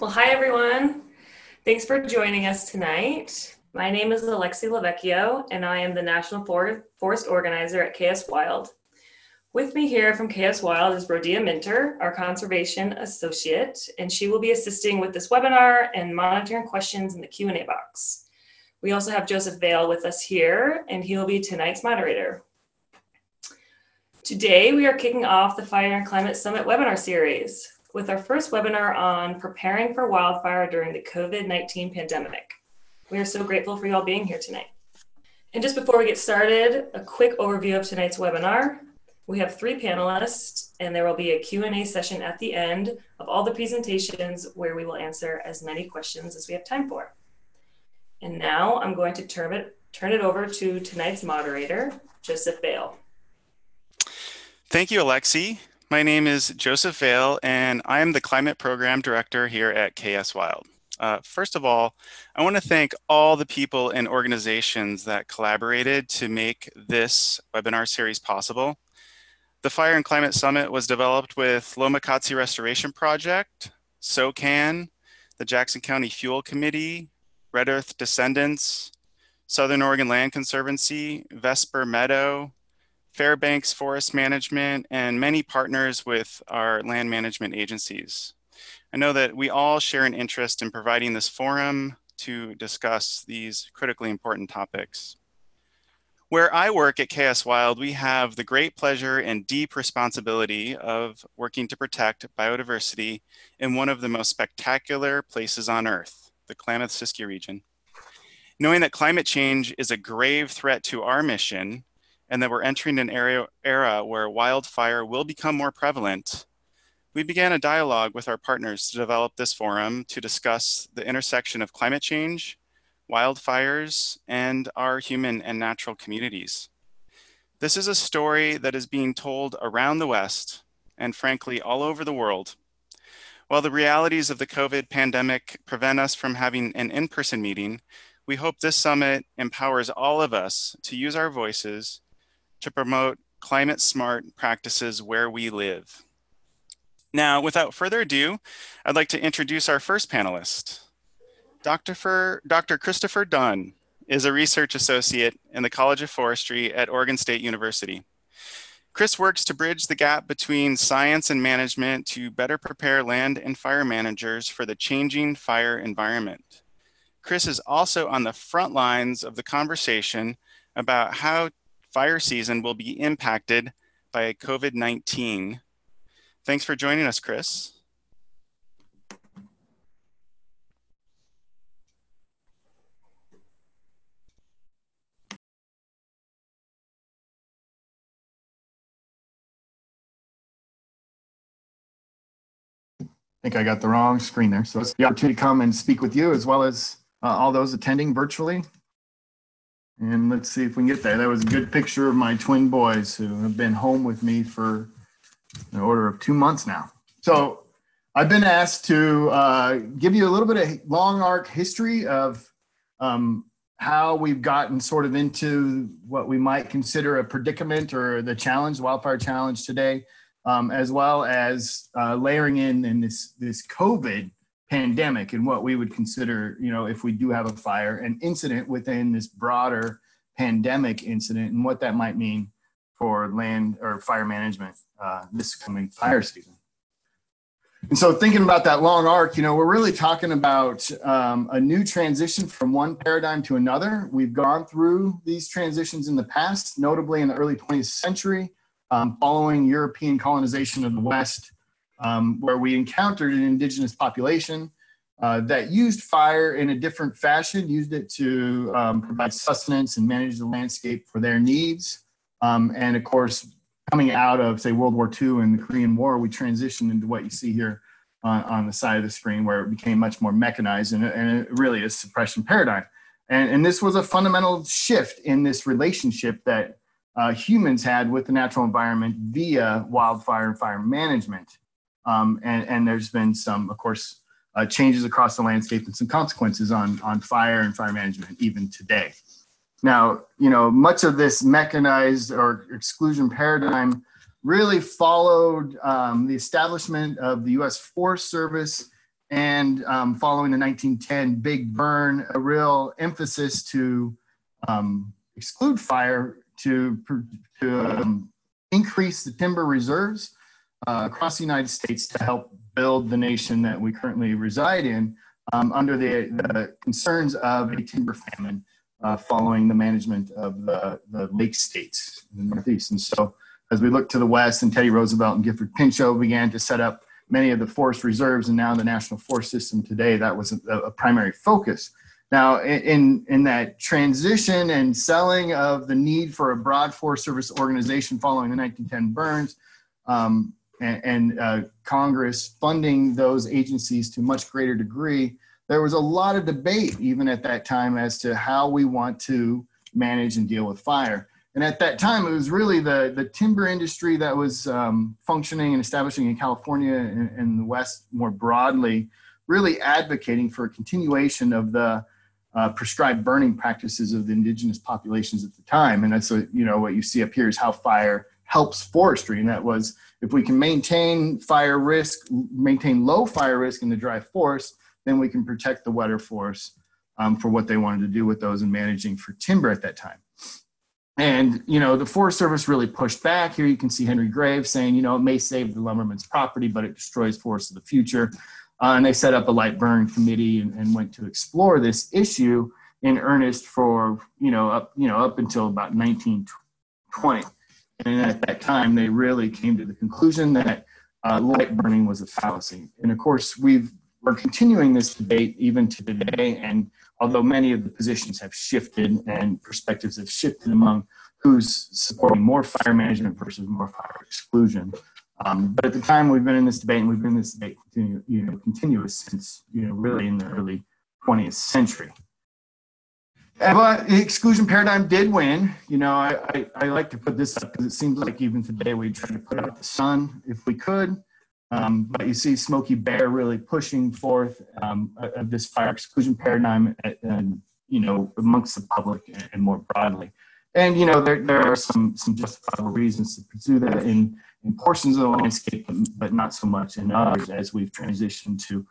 Well, hi everyone. Thanks for joining us tonight. My name is Alexi Lavecchio, and I am the National Forest Organizer at KS Wild. With me here from KS Wild is Rodia Minter, our Conservation Associate, and she will be assisting with this webinar and monitoring questions in the Q&A box. We also have Joseph Vaile with us here, and he will be tonight's moderator. Today, we are kicking off the Fire and Climate Summit webinar series with our first webinar on preparing for wildfire during the COVID-19 pandemic. We are so grateful for you all being here tonight. And just before we get started, a quick overview of tonight's webinar. We have three panelists, and there will be a Q&A session at the end of all the presentations where we will answer as many questions as we have time for. And now I'm going to turn it, turn it over to tonight's moderator, Joseph Vaile. Thank you, Alexi. My name is Joseph Vaile, and I am the Climate Program Director here at KS Wild. Uh, first of all, I want to thank all the people and organizations that collaborated to make this webinar series possible. The Fire and Climate Summit was developed with Lomakatsi Restoration Project, SOCAN, the Jackson County Fuel Committee, Red Earth Descendants, Southern Oregon Land Conservancy, Vesper Meadow, Fairbanks Forest Management, and many partners with our land management agencies. I know that we all share an interest in providing this forum to discuss these critically important topics. Where I work at KS Wild, we have the great pleasure and deep responsibility of working to protect biodiversity in one of the most spectacular places on Earth, the Klamath-Siskiyou region. Knowing that climate change is a grave threat to our mission and that we're entering an era, era where wildfire will become more prevalent, we began a dialogue with our partners to develop this forum to discuss the intersection of climate change, wildfires, and our human and natural communities. This is a story that is being told around the West and frankly all over the world. While the realities of the COVID pandemic prevent us from having an in-person meeting, we hope this summit empowers all of us to use our voices to promote climate smart practices where we live. Now, without further ado, I'd like to introduce our first panelist. Dr. For, Dr. Christopher Dunn is a research associate in the College of Forestry at Oregon State University. Chris works to bridge the gap between science and management to better prepare land and fire managers for the changing fire environment. Chris is also on the front lines of the conversation about how fire season will be impacted by COVID-19. Thanks for joining us, Chris. I think I got the wrong screen there. So it's the opportunity to come and speak with you as well as uh, all those attending virtually. And let's see if we can get there. That was a good picture of my twin boys who have been home with me for an order of two months now. So I've been asked to uh, give you a little bit of long arc history of um, how we've gotten sort of into what we might consider a predicament or the challenge, wildfire challenge today, um, as well as uh, layering in in this this COVID pandemic and what we would consider, you know, if we do have a fire, an incident within this broader pandemic incident and what that might mean for land or fire management uh, this coming fire season. And so, thinking about that long arc, you know, we're really talking about um, a new transition from one paradigm to another. We've gone through these transitions in the past, notably in the early 20th century, um, following European colonization of the West um, where we encountered an indigenous population uh, that used fire in a different fashion, used it to um, provide sustenance and manage the landscape for their needs. Um, and of course, coming out of, say, World War II and the Korean War, we transitioned into what you see here on, on the side of the screen, where it became much more mechanized and, and really is suppression paradigm. And, and this was a fundamental shift in this relationship that uh, humans had with the natural environment via wildfire and fire management. Um, and, and there's been some, of course, uh, changes across the landscape and some consequences on, on fire and fire management even today. Now, you know, much of this mechanized or exclusion paradigm really followed um, the establishment of the U.S. Forest Service and um, following the 1910 big burn, a real emphasis to um, exclude fire to, to um, increase the timber reserves uh, across the United States to help build the nation that we currently reside in um, under the, the, concerns of a timber famine uh, following the management of the, the lake states in the Northeast. And so as we look to the West and Teddy Roosevelt and Gifford Pinchot began to set up many of the forest reserves and now the national forest system today, that was a, a primary focus. Now, in, in that transition and selling of the need for a broad Forest Service organization following the 1910 burns, um, and, and uh, Congress funding those agencies to much greater degree, there was a lot of debate even at that time as to how we want to manage and deal with fire. And at that time, it was really the, the timber industry that was um, functioning and establishing in California and, and, the West more broadly, really advocating for a continuation of the uh, prescribed burning practices of the indigenous populations at the time. And that's, you know, what you see up here is how fire helps forestry. And that was if we can maintain fire risk, maintain low fire risk in the dry forest, then we can protect the wetter forests um, for what they wanted to do with those and managing for timber at that time. And, you know, the Forest Service really pushed back. Here you can see Henry Graves saying, you know, it may save the lumberman's property, but it destroys forests of the future. Uh, and they set up a light burn committee and, and, went to explore this issue in earnest for, you know, up, you know, up until about 1920. And at that time, they really came to the conclusion that uh, light burning was a fallacy. And of course, we've, we're continuing this debate even to today. And although many of the positions have shifted and perspectives have shifted among who's supporting more fire management versus more fire exclusion. Um, but at the time, we've been in this debate, and we've been in this debate continue, you know, continuous since you know really in the early 20th century. But the exclusion paradigm did win. You know, I, I, I like to put this up because it seems like even today we try to put out the sun if we could. Um, but you see Smokey Bear really pushing forth um, this fire exclusion paradigm, and, you know, amongst the public and, and, more broadly. And you know, there, there are some some justifiable reasons to pursue that in in portions of the landscape, but not so much in others as we've transitioned to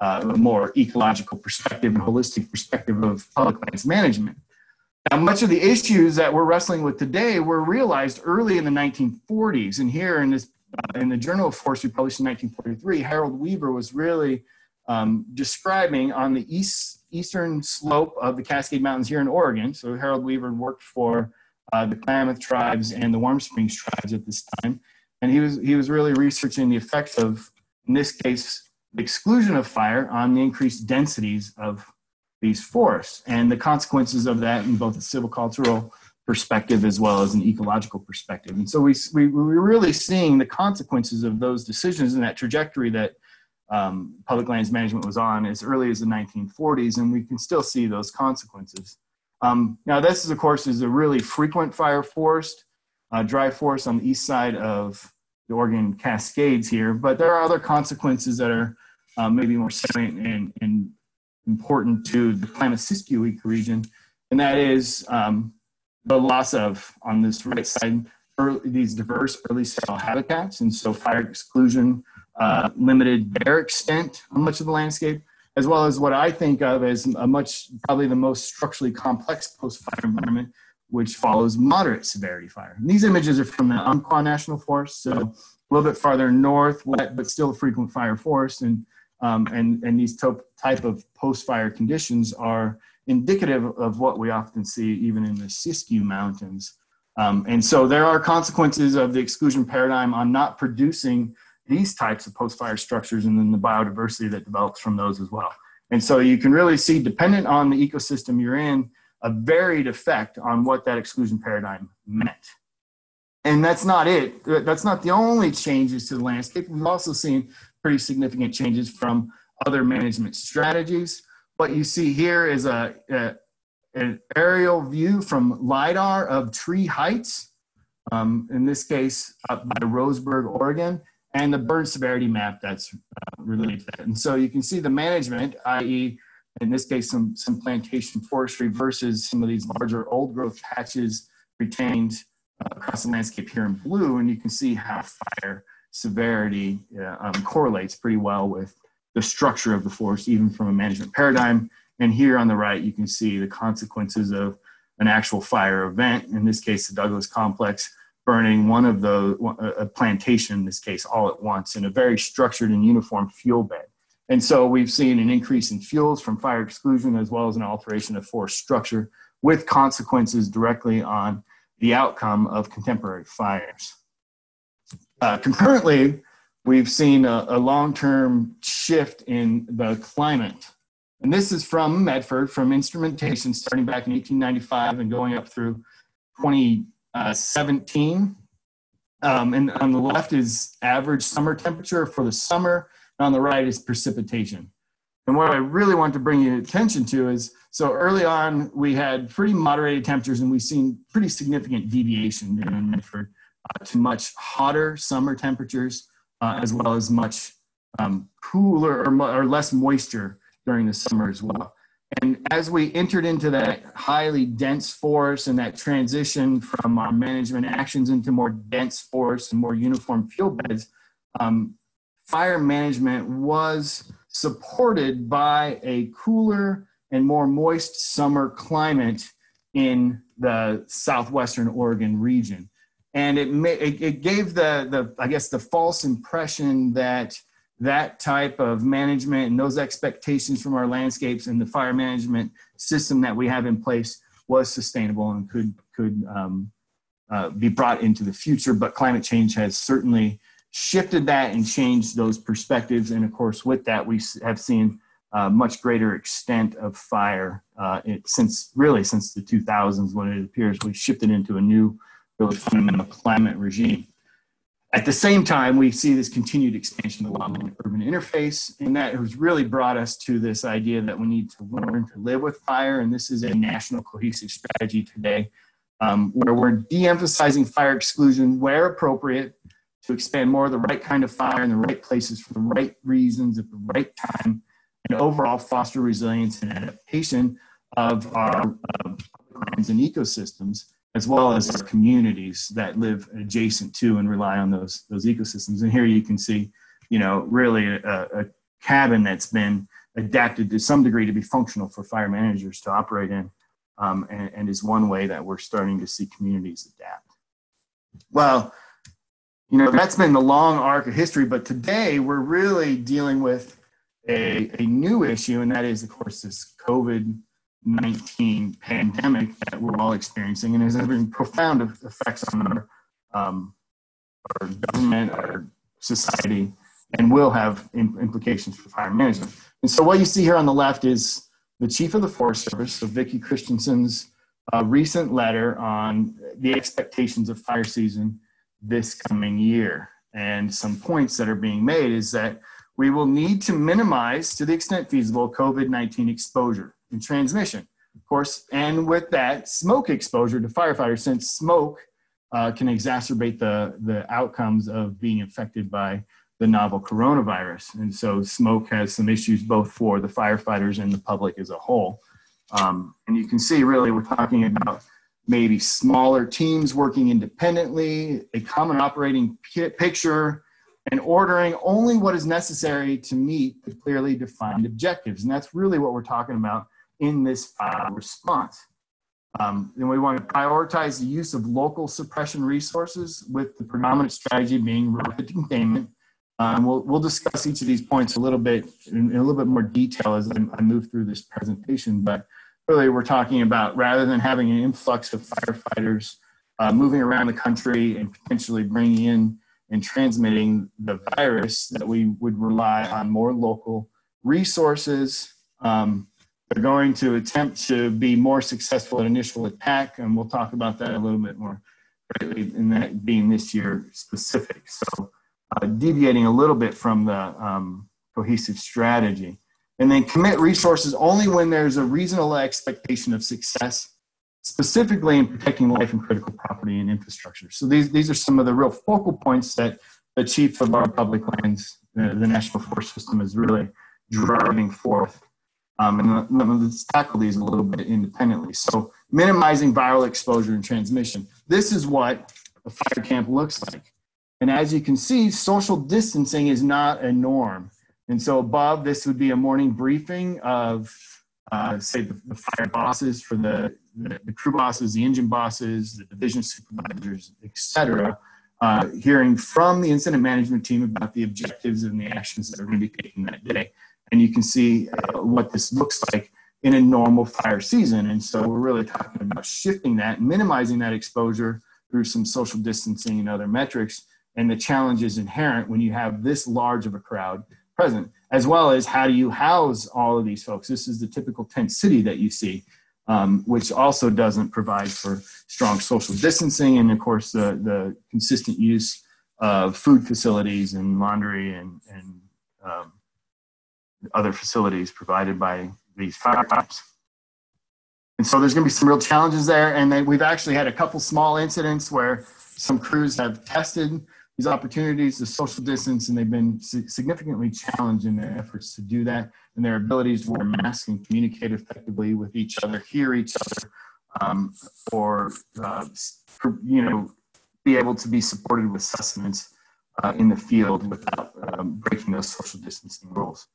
uh, a more ecological perspective and holistic perspective of public lands management. Now, much of the issues that we're wrestling with today were realized early in the 1940s, and here in this uh, in the Journal of Forestry published in 1943, Harold Weaver was really um, describing on the east, eastern slope of the Cascade Mountains here in Oregon. So Harold Weaver worked for uh, the Klamath tribes and the Warm Springs tribes at this time, and he was he was really researching the effects of, in this case, exclusion of fire on the increased densities of these forests and the consequences of that in both a silvicultural perspective as well as an ecological perspective. And so we, we, we're really seeing the consequences of those decisions and that trajectory that um, public lands management was on as early as the 1940s, and we can still see those consequences. Um, now, this is, of course, is a really frequent fire forest, uh, dry forest on the east side of the Oregon Cascades here, but there are other consequences that are uh, maybe more salient and, and, important to the Klamath Siskiyou ecoregion, and that is um, the loss of, on this right side, early, these diverse early seral habitats. And so fire exclusion uh, limited their extent on much of the landscape, as well as what I think of as a much, probably the most structurally complex post-fire environment, which follows moderate severity fire. And these images are from the Umpqua National Forest, so a little bit farther north, wet, but still a frequent fire forest. And, um, and, and these type of post-fire conditions are indicative of what we often see even in the Siskiyou Mountains. Um, and so there are consequences of the exclusion paradigm on not producing these types of post-fire structures and then the biodiversity that develops from those as well. And so you can really see, dependent on the ecosystem you're in, a varied effect on what that exclusion paradigm meant. And that's not it. That's not the only changes to the landscape. We've also seen pretty significant changes from other management strategies. What you see here is a, a an aerial view from LIDAR of tree heights, um, in this case up by Roseburg, Oregon, and the burn severity map that's uh, related to that. And so you can see the management, i.e., in this case, some, some plantation forestry versus some of these larger old growth patches retained uh, across the landscape here in blue. And you can see how fire severity uh, um, correlates pretty well with the structure of the forest, even from a management paradigm. And here on the right, you can see the consequences of an actual fire event, in this case, the Douglas complex, burning one of the, a plantation, in this case, all at once in a very structured and uniform fuel bed. And so we've seen an increase in fuels from fire exclusion as well as an alteration of forest structure with consequences directly on the outcome of contemporary fires. Uh, concurrently, we've seen a, a long-term shift in the climate. And this is from Medford, from instrumentation starting back in 1895 and going up through 2017. Um, and on the left is average summer temperature for the summer, on the right is precipitation. And what I really want to bring your attention to is so early on, we had pretty moderated temperatures, and we've seen pretty significant deviation in Medford uh, to much hotter summer temperatures uh, as well as much um, cooler or, or, less moisture during the summer as well. And as we entered into that highly dense forest and that transition from our management actions into more dense forests and more uniform fuel beds, um, fire management was supported by a cooler and more moist summer climate in the southwestern Oregon region and it, it, it gave the, the I guess the false impression that that type of management and those expectations from our landscapes and the fire management system that we have in place was sustainable and could could um, uh, be brought into the future. But climate change has certainly shifted that and changed those perspectives. And of course, with that, we have seen uh, much greater extent of fire uh, it, since really since the 2000s when it appears we shifted into a new really fundamental climate regime. At the same time, we see this continued expansion of the wildland urban interface, and that has really brought us to this idea that we need to learn to live with fire. And this is a national cohesive strategy today, um, where we're de emphasizing fire exclusion where appropriate to expand more of the right kind of fire in the right places for the right reasons at the right time, and overall foster resilience and adaptation of our uh, lands and ecosystems as well as our communities that live adjacent to and rely on those those ecosystems. And here you can see, you know, really a, a cabin that's been adapted to some degree to be functional for fire managers to operate in, um, and, and, is one way that we're starting to see communities adapt. Well, you know, that's been the long arc of history, but today we're really dealing with a, a new issue, and that is, of course, this COVID 19 pandemic that we're all experiencing and is having profound effects on our, um, our government, our society, and will have implications for fire management. And so, what you see here on the left is the chief of the Forest Service, so Vicki Christiansen's uh, recent letter on the expectations of fire season this coming year. And some points that are being made is that we will need to minimize, to the extent feasible, COVID 19 exposure and transmission, of course. And with that, smoke exposure to firefighters, since smoke uh, can exacerbate the, the outcomes of being infected by the novel coronavirus. And so smoke has some issues both for the firefighters and the public as a whole. Um, and you can see really we're talking about maybe smaller teams working independently, a common operating picture, and ordering only what is necessary to meet the clearly defined objectives. And that's really what we're talking about in this response. Um, we want to prioritize the use of local suppression resources with the predominant strategy being rapid containment. Um, we'll, we'll discuss each of these points a little bit in, in a little bit more detail as I, I, move through this presentation. But really, we're talking about rather than having an influx of firefighters uh, moving around the country and potentially bringing in and transmitting the virus, that we would rely on more local resources. Um, they're going to attempt to be more successful at initial attack, and we'll talk about that a little bit more greatly in that being this year specific. So uh, deviating a little bit from the um, cohesive strategy. And then commit resources only when there's a reasonable expectation of success, specifically in protecting life and critical property and infrastructure. So these, these are some of the real focal points that the chief of our public lands, uh, the National Forest System is really driving forth um, and let's tackle these a little bit independently. So minimizing viral exposure and transmission. This is what a fire camp looks like. And as you can see, social distancing is not a norm. And so above, this would be a morning briefing of, uh, say, the, the, fire bosses for the, the, the, crew bosses, the engine bosses, the division supervisors, et cetera, uh, hearing from the incident management team about the objectives and the actions that are going to be taken that day. And you can see uh, what this looks like in a normal fire season. And so we're really talking about shifting that, minimizing that exposure through some social distancing and other metrics. And the challenge is inherent when you have this large of a crowd present, as well as how do you house all of these folks? This is the typical tent city that you see, um, which also doesn't provide for strong social distancing and, of course, the, the consistent use of food facilities and laundry and, and um, other facilities provided by these fire pipes. And so there's going to be some real challenges there. And we've actually had a couple small incidents where some crews have tested these opportunities to social distance, and they've been significantly challenged in their efforts to do that and their abilities to wear masks and communicate effectively with each other, hear each other, um, or uh, you know, be able to be supported with sustenance uh, in the field without um, breaking those social distancing rules.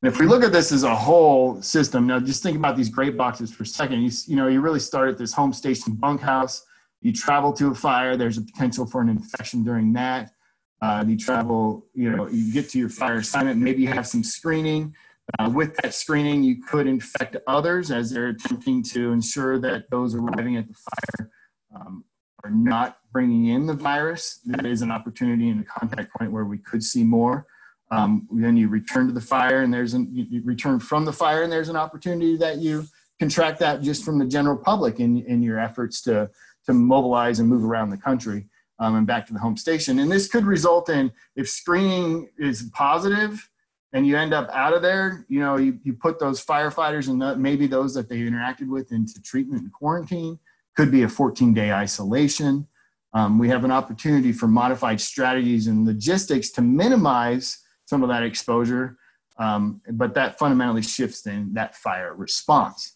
And if we look at this as a whole system, now just think about these great boxes for a second. You, you know, you really start at this home station bunkhouse. You travel to a fire. There's a potential for an infection during that. Uh, you travel, you know, you get to your fire assignment. Maybe you have some screening. Uh, with that screening, you could infect others as they're attempting to ensure that those arriving at the fire um, are not bringing in the virus. That is an opportunity and a contact point where we could see more. Um, then you return to the fire and there's an, you return from the fire and there's an opportunity that you contract that just from the general public in, in your efforts to, to mobilize and move around the country um, and back to the home station. And this could result in, if screening is positive and you end up out of there, you know, you, you put those firefighters and the, maybe those that they interacted with into treatment and quarantine, could be a 14 day isolation. Um, we have an opportunity for modified strategies and logistics to minimize some of that exposure. Um, but that fundamentally shifts then that fire response.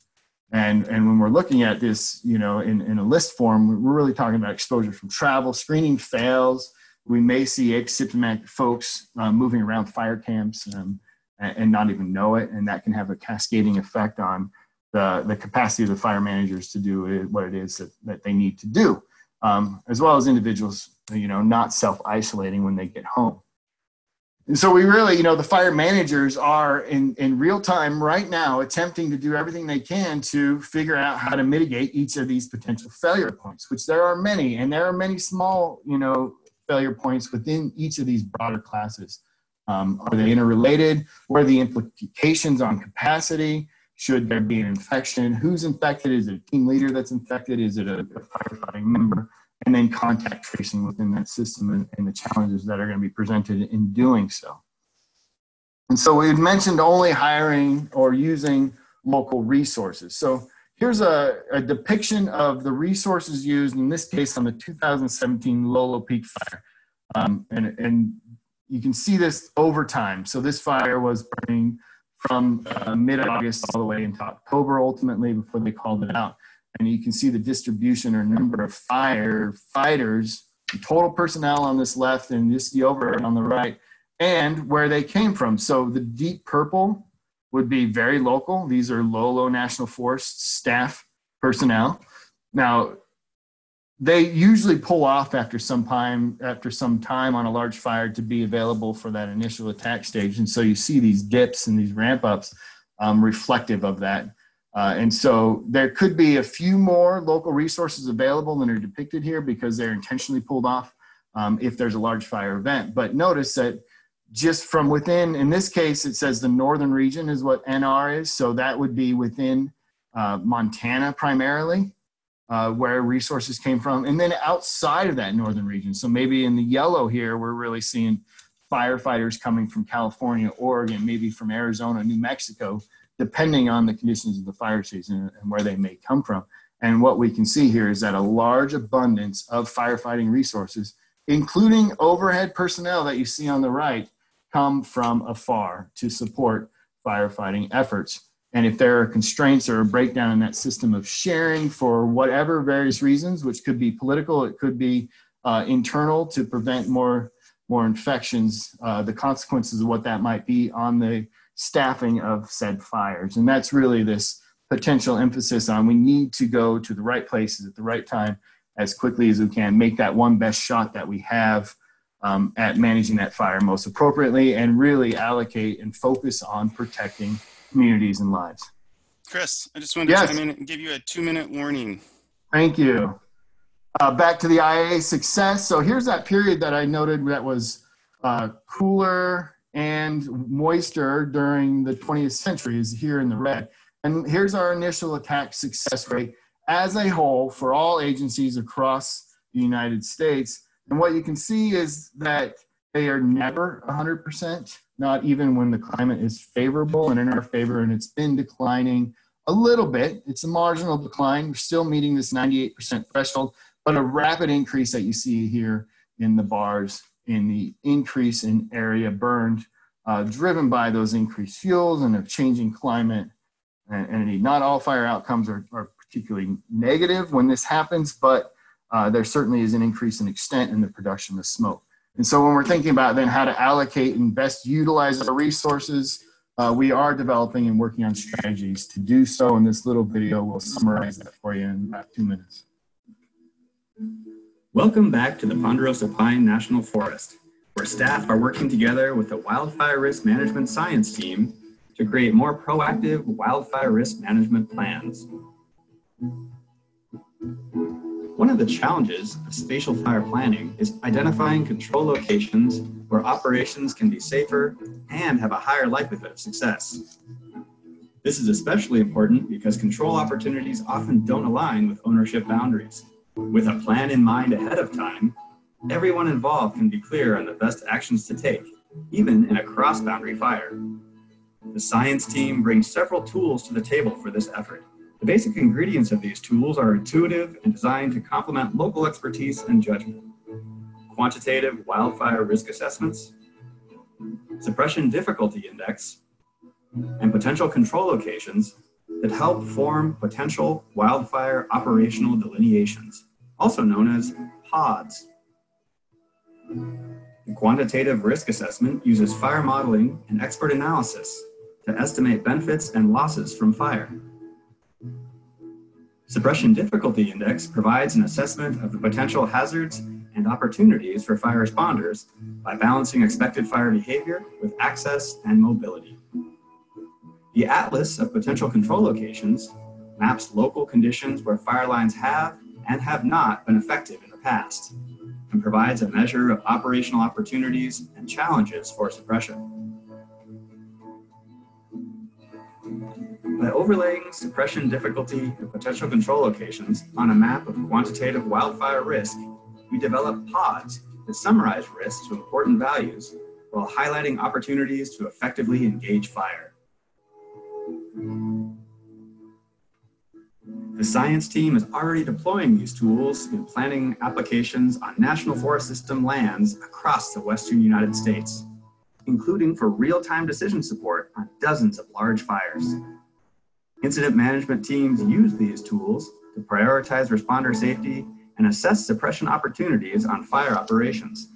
And, and when we're looking at this, you know, in, in a list form, we're really talking about exposure from travel, screening fails. We may see asymptomatic folks uh, moving around fire camps um, and, and, not even know it. And that can have a cascading effect on the, the capacity of the fire managers to do what it is that, that they need to do, um, as well as individuals, you know, not self-isolating when they get home. And so we really, you know, the fire managers are in, in real time right now attempting to do everything they can to figure out how to mitigate each of these potential failure points, which there are many, and there are many small, you know, failure points within each of these broader classes. Um, are they interrelated? What are the implications on capacity? Should there be an infection? Who's infected? Is it a team leader that's infected? Is it a, a firefighting member? And then contact tracing within that system and, and the challenges that are going to be presented in doing so. And so we mentioned only hiring or using local resources. So here's a, a, depiction of the resources used, in this case on the 2017 Lolo Peak fire. Um, and, and you can see this over time. So this fire was burning from uh, mid-August all the way into October ultimately before they called it out and you can see the distribution or number of firefighters, total personnel on this left and the overhead on the right, and where they came from. So the deep purple would be very local. These are Lolo National Forest staff personnel. Now, they usually pull off after some time after some time on a large fire to be available for that initial attack stage, and so you see these dips and these ramp ups um, reflective of that. Uh, and so there could be a few more local resources available than are depicted here because they're intentionally pulled off um, if there's a large fire event. But notice that just from within, in this case, it says the northern region is what NR is. So that would be within uh, Montana primarily, uh, where resources came from. And then outside of that northern region. So maybe in the yellow here, we're really seeing firefighters coming from California, Oregon, maybe from Arizona, New Mexico, depending on the conditions of the fire season and where they may come from. And what we can see here is that a large abundance of firefighting resources, including overhead personnel that you see on the right, come from afar to support firefighting efforts. And if there are constraints or a breakdown in that system of sharing for whatever various reasons, which could be political, it could be uh, internal to prevent more more infections, uh, the consequences of what that might be on the staffing of said fires. And that's really this potential emphasis on we need to go to the right places at the right time as quickly as we can, make that one best shot that we have um, at managing that fire most appropriately, and really allocate and focus on protecting communities and lives. Chris, I just wanted yes. to chime in and give you a two minute warning. Thank you. Uh, back to the IA success. So here's that period that I noted that was uh, cooler and moisture during the 20th century is here in the red. And here's our initial attack success rate as a whole for all agencies across the United States. And what you can see is that they are never 100%, not even when the climate is favorable and in our favor, and it's been declining a little bit. It's a marginal decline. We're still meeting this 98% threshold, but a rapid increase that you see here in the bars in the increase in area burned, uh, driven by those increased fuels and a changing climate. And, and not all fire outcomes are, are, particularly negative when this happens, but uh, there certainly is an increase in extent in the production of smoke. And so when we're thinking about then how to allocate and best utilize our resources, uh, we are developing and working on strategies to do so. And this little video will summarize that for you in about two minutes. Welcome back to the Ponderosa Pine National Forest, where staff are working together with the Wildfire Risk Management Science Team to create more proactive wildfire risk management plans. One of the challenges of spatial fire planning is identifying control locations where operations can be safer and have a higher likelihood of success. This is especially important because control opportunities often don't align with ownership boundaries. With a plan in mind ahead of time, everyone involved can be clear on the best actions to take, even in a cross boundary fire. The science team brings several tools to the table for this effort. The basic ingredients of these tools are intuitive and designed to complement local expertise and judgment. Quantitative wildfire risk assessments, suppression difficulty index, and potential control locations that help form potential wildfire operational delineations, also known as PODs. The quantitative risk assessment uses fire modeling and expert analysis to estimate benefits and losses from fire. Suppression Difficulty Index provides an assessment of the potential hazards and opportunities for fire responders by balancing expected fire behavior with access and mobility. The Atlas of Potential Control Locations maps local conditions where fire lines have and have not been effective in the past and provides a measure of operational opportunities and challenges for suppression. By overlaying suppression difficulty and potential control locations on a map of quantitative wildfire risk, we develop pods that summarize risks to important values while highlighting opportunities to effectively engage fire. The science team is already deploying these tools in planning applications on National Forest System lands across the western United States, including for real-time decision support on dozens of large fires. Incident management teams use these tools to prioritize responder safety and assess suppression opportunities on fire operations.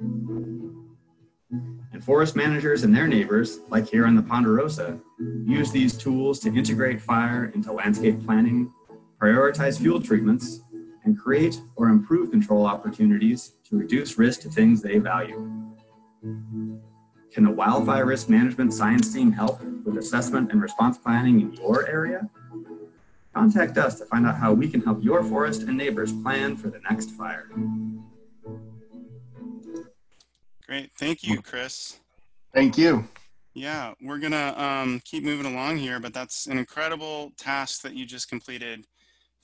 And forest managers and their neighbors, like here on the Ponderosa, use these tools to integrate fire into landscape planning, prioritize fuel treatments, and create or improve control opportunities to reduce risk to things they value. Can the Wildfire Risk Management Science Team help with assessment and response planning in your area? Contact us to find out how we can help your forest and neighbors plan for the next fire. Great. Thank you, Chris. Thank you. Yeah, we're going to um, keep moving along here, but that's an incredible task that you just completed,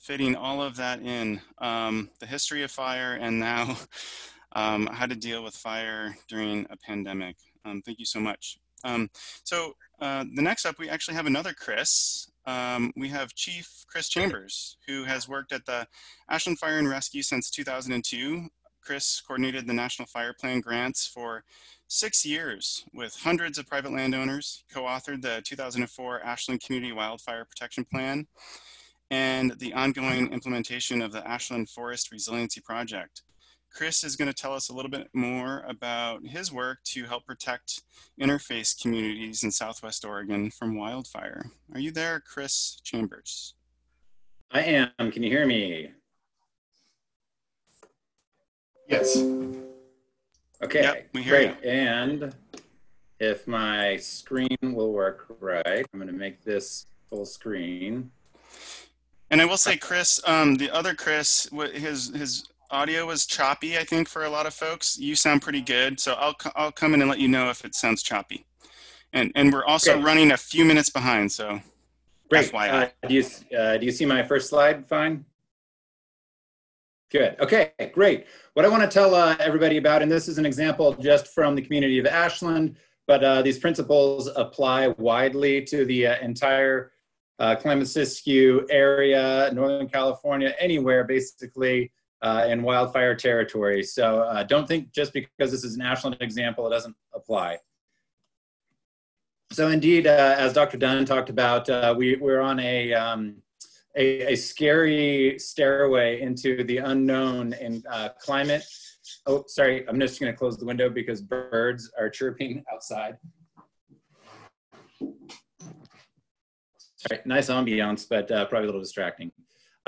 fitting all of that in um, the history of fire and now um, how to deal with fire during a pandemic. Um, thank you so much. Um, so, uh, the next up, we actually have another Chris. Um, we have Chief Chris Chambers, who has worked at the Ashland Fire and Rescue since 2002 Chris coordinated the National Fire Plan grants for six years with hundreds of private landowners, co-authored the 2004 Ashland Community Wildfire Protection Plan, and the ongoing implementation of the Ashland Forest Resiliency Project. Chris is going to tell us a little bit more about his work to help protect interface communities in Southwest Oregon from wildfire. Are you there, Chris Chambers? I am. Can you hear me? Yes. Okay, Yep, we hear great. And if my screen will work right, I'm going to make this full screen. And I will say, Chris, um, the other Chris, his his audio was choppy. I think for a lot of folks, you sound pretty good. So I'll I'll come in and let you know if it sounds choppy. And and we're also running a few minutes behind. So Great. FYI. Uh, do you uh, do you see my first slide? Fine. Good. Okay. Great. What I want to tell uh, everybody about, and this is an example just from the community of Ashland, but uh, these principles apply widely to the uh, entire uh, Klamath Siskiyou area, Northern California, anywhere basically uh, in wildfire territory. So uh, don't think just because this is an Ashland example, it doesn't apply. So indeed, uh, as Dr. Dunn talked about, uh, we, we're on a, um, a, a scary stairway into the unknown in uh, climate. Oh, sorry, I'm just going to close the window because birds are chirping outside. All right, nice ambiance, but uh, probably a little distracting.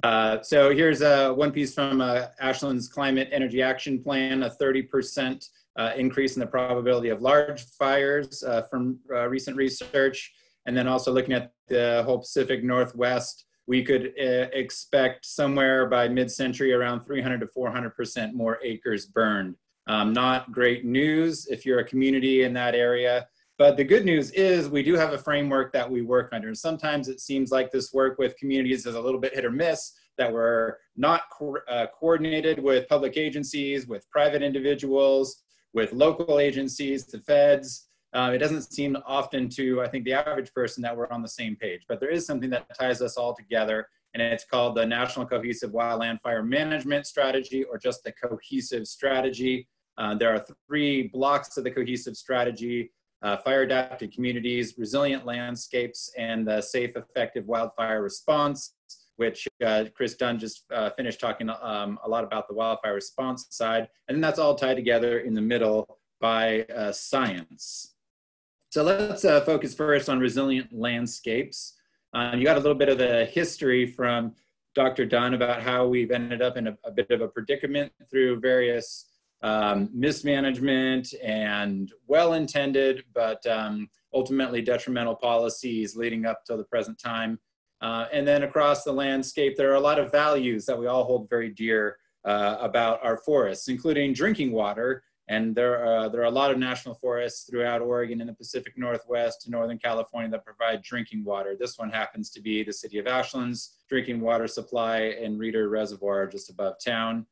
Uh, so here's uh, one piece from uh, Ashland's Climate Energy Action Plan, a 30% uh, increase in the probability of large fires uh, from recent research. And then also looking at the whole Pacific Northwest, we could expect somewhere by mid-century around 300 to 400% more acres burned. Um, not great news if you're a community in that area. But the good news is we do have a framework that we work under. And sometimes it seems like this work with communities is a little bit hit or miss, that we're not co- uh, coordinated with public agencies, with private individuals, with local agencies, the feds. Uh, it doesn't seem often to, I think, the average person that we're on the same page. But there is something that ties us all together, and it's called the National Cohesive Wildland Fire Management Strategy, or just the Cohesive Strategy. Uh, there are three blocks of the Cohesive Strategy uh, fire adapted communities, resilient landscapes, and safe, effective wildfire response, which uh, Chris Dunn just uh, finished talking um, a lot about the wildfire response side. And then that's all tied together in the middle by uh, science. So let's uh, focus first on resilient landscapes. Uh, you got a little bit of the history from Dr. Dunn about how we've ended up in a, a bit of a predicament through various um, mismanagement and well-intended, but um, ultimately detrimental policies leading up to the present time. Uh, and then across the landscape, there are a lot of values that we all hold very dear uh, about our forests, including drinking water. And there are, there are a lot of national forests throughout Oregon and the Pacific Northwest and Northern California that provide drinking water. This one happens to be the city of Ashland's drinking water supply in Reeder Reservoir just above town.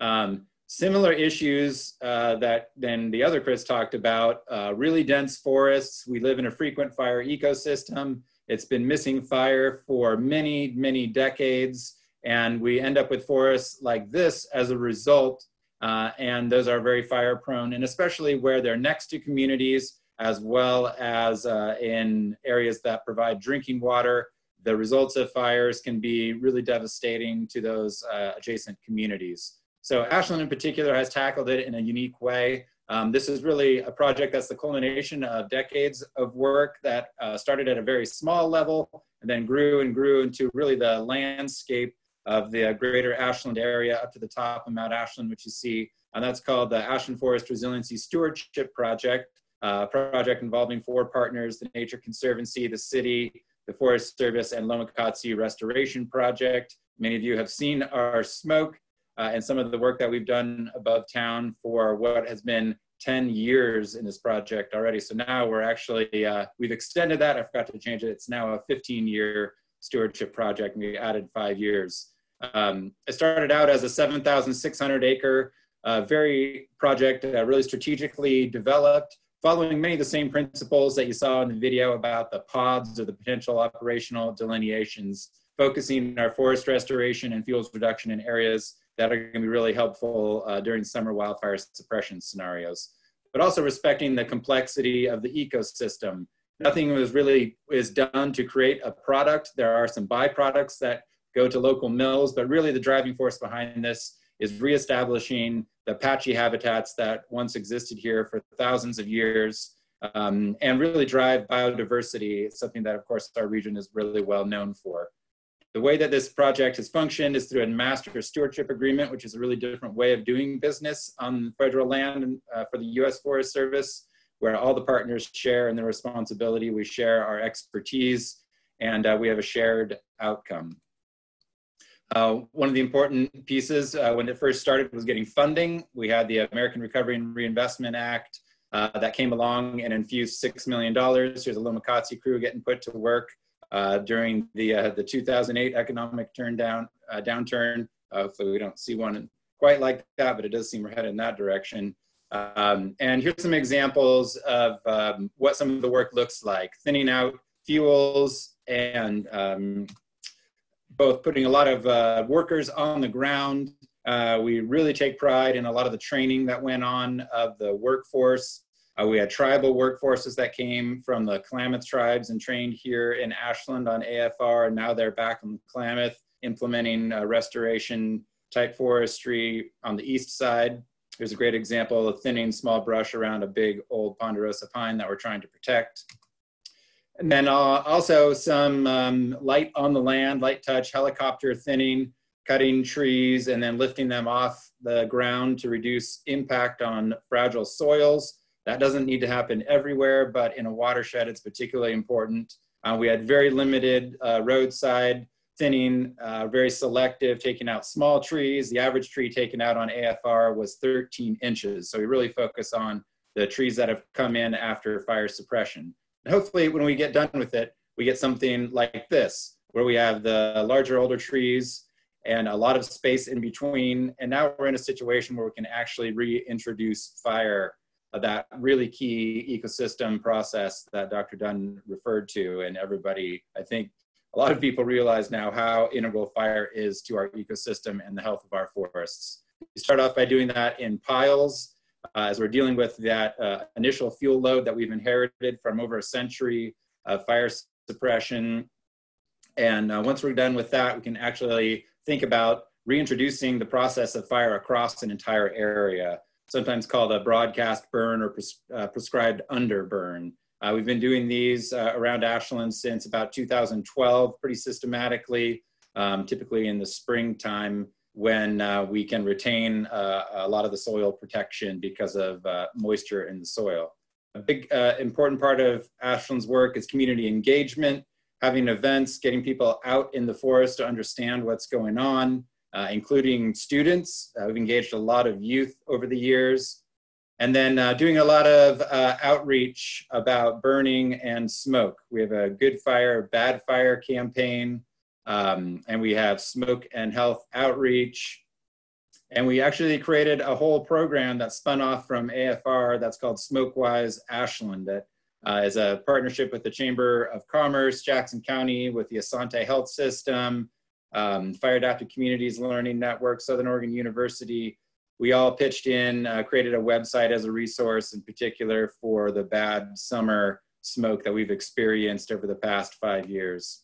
Um, similar issues uh, that then the other Chris talked about, uh, really dense forests. We live in a frequent fire ecosystem. It's been missing fire for many, many decades. And we end up with forests like this as a result. Uh, and those are very fire prone, and especially where they're next to communities, as well as uh, in areas that provide drinking water. The results of fires can be really devastating to those uh, adjacent communities. So Ashland in particular has tackled it in a unique way. Um, this is really a project that's the culmination of decades of work that uh, started at a very small level and then grew and grew into really the landscape of the greater Ashland area up to the top of Mount Ashland, which you see. And that's called the Ashland Forest Resiliency Stewardship Project, a project involving four partners, the Nature Conservancy, the city, the Forest Service, and Lomakatsi Restoration Project. Many of you have seen our smoke uh, and some of the work that we've done above town for what has been 10 years in this project already. So now we're actually, uh, we've extended that. I forgot to change it. It's now a 15 year stewardship project we added five years. Um, it started out as a 7,600 acre, uh, very project, uh, really strategically developed, following many of the same principles that you saw in the video about the pods or the potential operational delineations, focusing our forest restoration and fuels reduction in areas that are going to be really helpful uh, during summer wildfire suppression scenarios, but also respecting the complexity of the ecosystem. Nothing was really is done to create a product. There are some byproducts that go to local mills, but really the driving force behind this is reestablishing the patchy habitats that once existed here for thousands of years, um, and really drive biodiversity. Something that, of course, our region is really well known for. The way that this project has functioned is through a master stewardship agreement, which is a really different way of doing business on federal land uh, for the U.S. Forest Service, where all the partners share in the responsibility. We share our expertise, and uh, we have a shared outcome. Uh, one of the important pieces uh, when it first started was getting funding. We had the American Recovery and Reinvestment Act uh, that came along and infused $6 million. Here's a Lomakatsi crew getting put to work uh, during the, uh, the 2008 economic turn down, uh, downturn. hopefully we don't see one quite like that, but it does seem we're headed in that direction. Um, and here's some examples of um, what some of the work looks like. Thinning out fuels and um, both putting a lot of uh, workers on the ground. Uh, we really take pride in a lot of the training that went on of the workforce. Uh, we had tribal workforces that came from the Klamath tribes and trained here in Ashland on AFR, and now they're back in Klamath implementing uh, restoration type forestry on the east side. Here's a great example of thinning small brush around a big old ponderosa pine that we're trying to protect. And then uh, also some um, light on the land, light touch, helicopter thinning, cutting trees, and then lifting them off the ground to reduce impact on fragile soils. That doesn't need to happen everywhere, but in a watershed, it's particularly important. Uh, we had very limited uh, roadside thinning, uh, very selective, taking out small trees. The average tree taken out on AFR was 13 inches. So we really focus on the trees that have come in after fire suppression. And hopefully when we get done with it, we get something like this, where we have the larger, older trees and a lot of space in between. And now we're in a situation where we can actually reintroduce fire, that really key ecosystem process that Dr. Dunn referred to. And everybody, I think a lot of people realize now how integral fire is to our ecosystem and the health of our forests. We start off by doing that in piles uh, as we're dealing with that uh, initial fuel load that we've inherited from over a century of fire suppression. And uh, once we're done with that, we can actually think about reintroducing the process of fire across an entire area, sometimes called a broadcast burn or pres uh, prescribed under burn. Uh, we've been doing these uh, around Ashland since about 2012, pretty systematically, um, typically in the springtime when uh, we can retain uh, a lot of the soil protection because of uh, moisture in the soil. A big uh, important part of Ashland's work is community engagement, having events, getting people out in the forest to understand what's going on, uh, including students. Uh, we've engaged a lot of youth over the years. And then doing a lot of outreach about burning and smoke. We have a good fire, bad fire campaign um, and we have smoke and health outreach. And we actually created a whole program that spun off from AFR that's called SmokeWise Ashland that uh, is a partnership with the Chamber of Commerce, Jackson County, with the Asante Health System, um, Fire Adapted Communities Learning Network, Southern Oregon University. We all pitched in, uh, created a website as a resource in particular for the bad summer smoke that we've experienced over the past five years.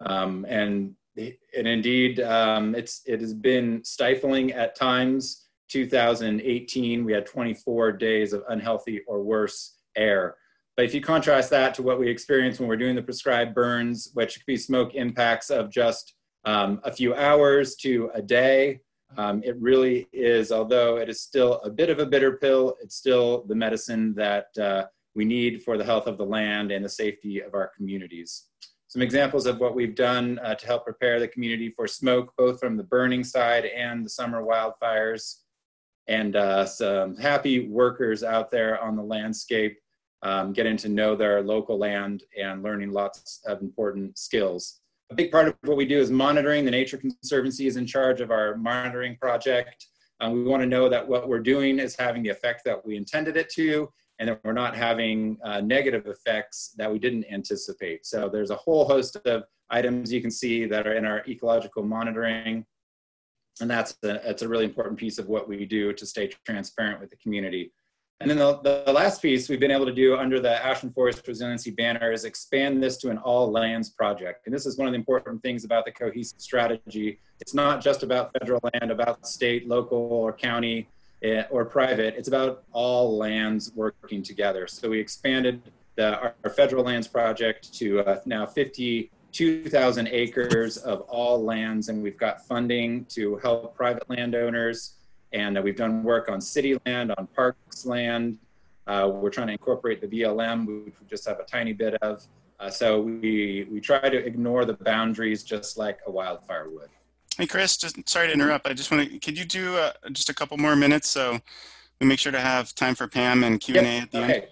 Um, and, and indeed, um, it's, it has been stifling at times. 2018, we had 24 days of unhealthy or worse air. But if you contrast that to what we experience when we're doing the prescribed burns, which could be smoke impacts of just um, a few hours to a day, um, it really is, although it is still a bit of a bitter pill, it's still the medicine that uh, we need for the health of the land and the safety of our communities some examples of what we've done uh, to help prepare the community for smoke, both from the burning side and the summer wildfires. And uh, some happy workers out there on the landscape, um, getting to know their local land and learning lots of important skills. A big part of what we do is monitoring. The Nature Conservancy is in charge of our monitoring project. Um, we want to know that what we're doing is having the effect that we intended it to and that we're not having uh, negative effects that we didn't anticipate. So there's a whole host of items you can see that are in our ecological monitoring. And that's a, that's a really important piece of what we do to stay transparent with the community. And then the, the last piece we've been able to do under the Ashland Forest Resiliency banner is expand this to an all lands project. And this is one of the important things about the cohesive strategy. It's not just about federal land, about state, local, or county eh, or private. It's about all lands working together. So we expanded the, our, our federal lands project to uh, now 52,000 acres of all lands, and we've got funding to help private landowners. And uh, we've done work on city land, on parks land. Uh, we're trying to incorporate the BLM, which we just have a tiny bit of. Uh, so we, we try to ignore the boundaries just like a wildfire would. Hey, Chris, just sorry to interrupt. I just want to, could you do uh, just a couple more minutes so we make sure to have time for Pam and Q&A Yep, at the Okay, end?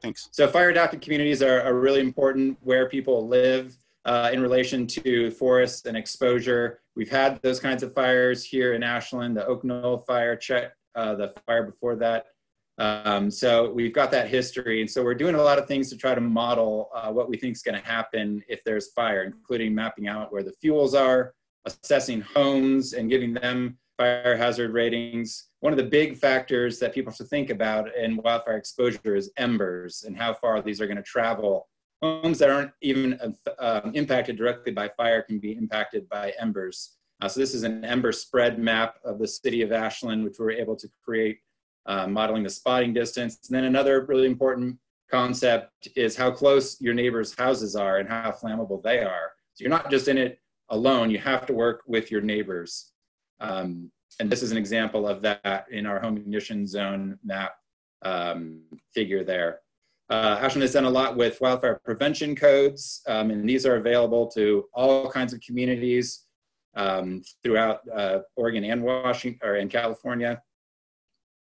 Thanks. so fire adapted communities are, are really important where people live uh, in relation to forests and exposure. We've had those kinds of fires here in Ashland, the Oak Knoll fire, Chet, uh, the fire before that. Um, so we've got that history. And so we're doing a lot of things to try to model uh, what we think is going to happen if there's fire, including mapping out where the fuels are, assessing homes and giving them fire hazard ratings. One of the big factors that people have to think about in wildfire exposure is embers and how far these are going to travel. Homes that aren't even um, impacted directly by fire can be impacted by embers. Uh, so this is an ember spread map of the city of Ashland, which we were able to create, uh, modeling the spotting distance. And then another really important concept is how close your neighbors' houses are and how flammable they are. So you're not just in it alone, you have to work with your neighbors. Um, and this is an example of that in our home ignition zone map um, figure there. Uh, Ashland has done a lot with wildfire prevention codes, um, and these are available to all kinds of communities um, throughout uh, Oregon and Washington, or in California.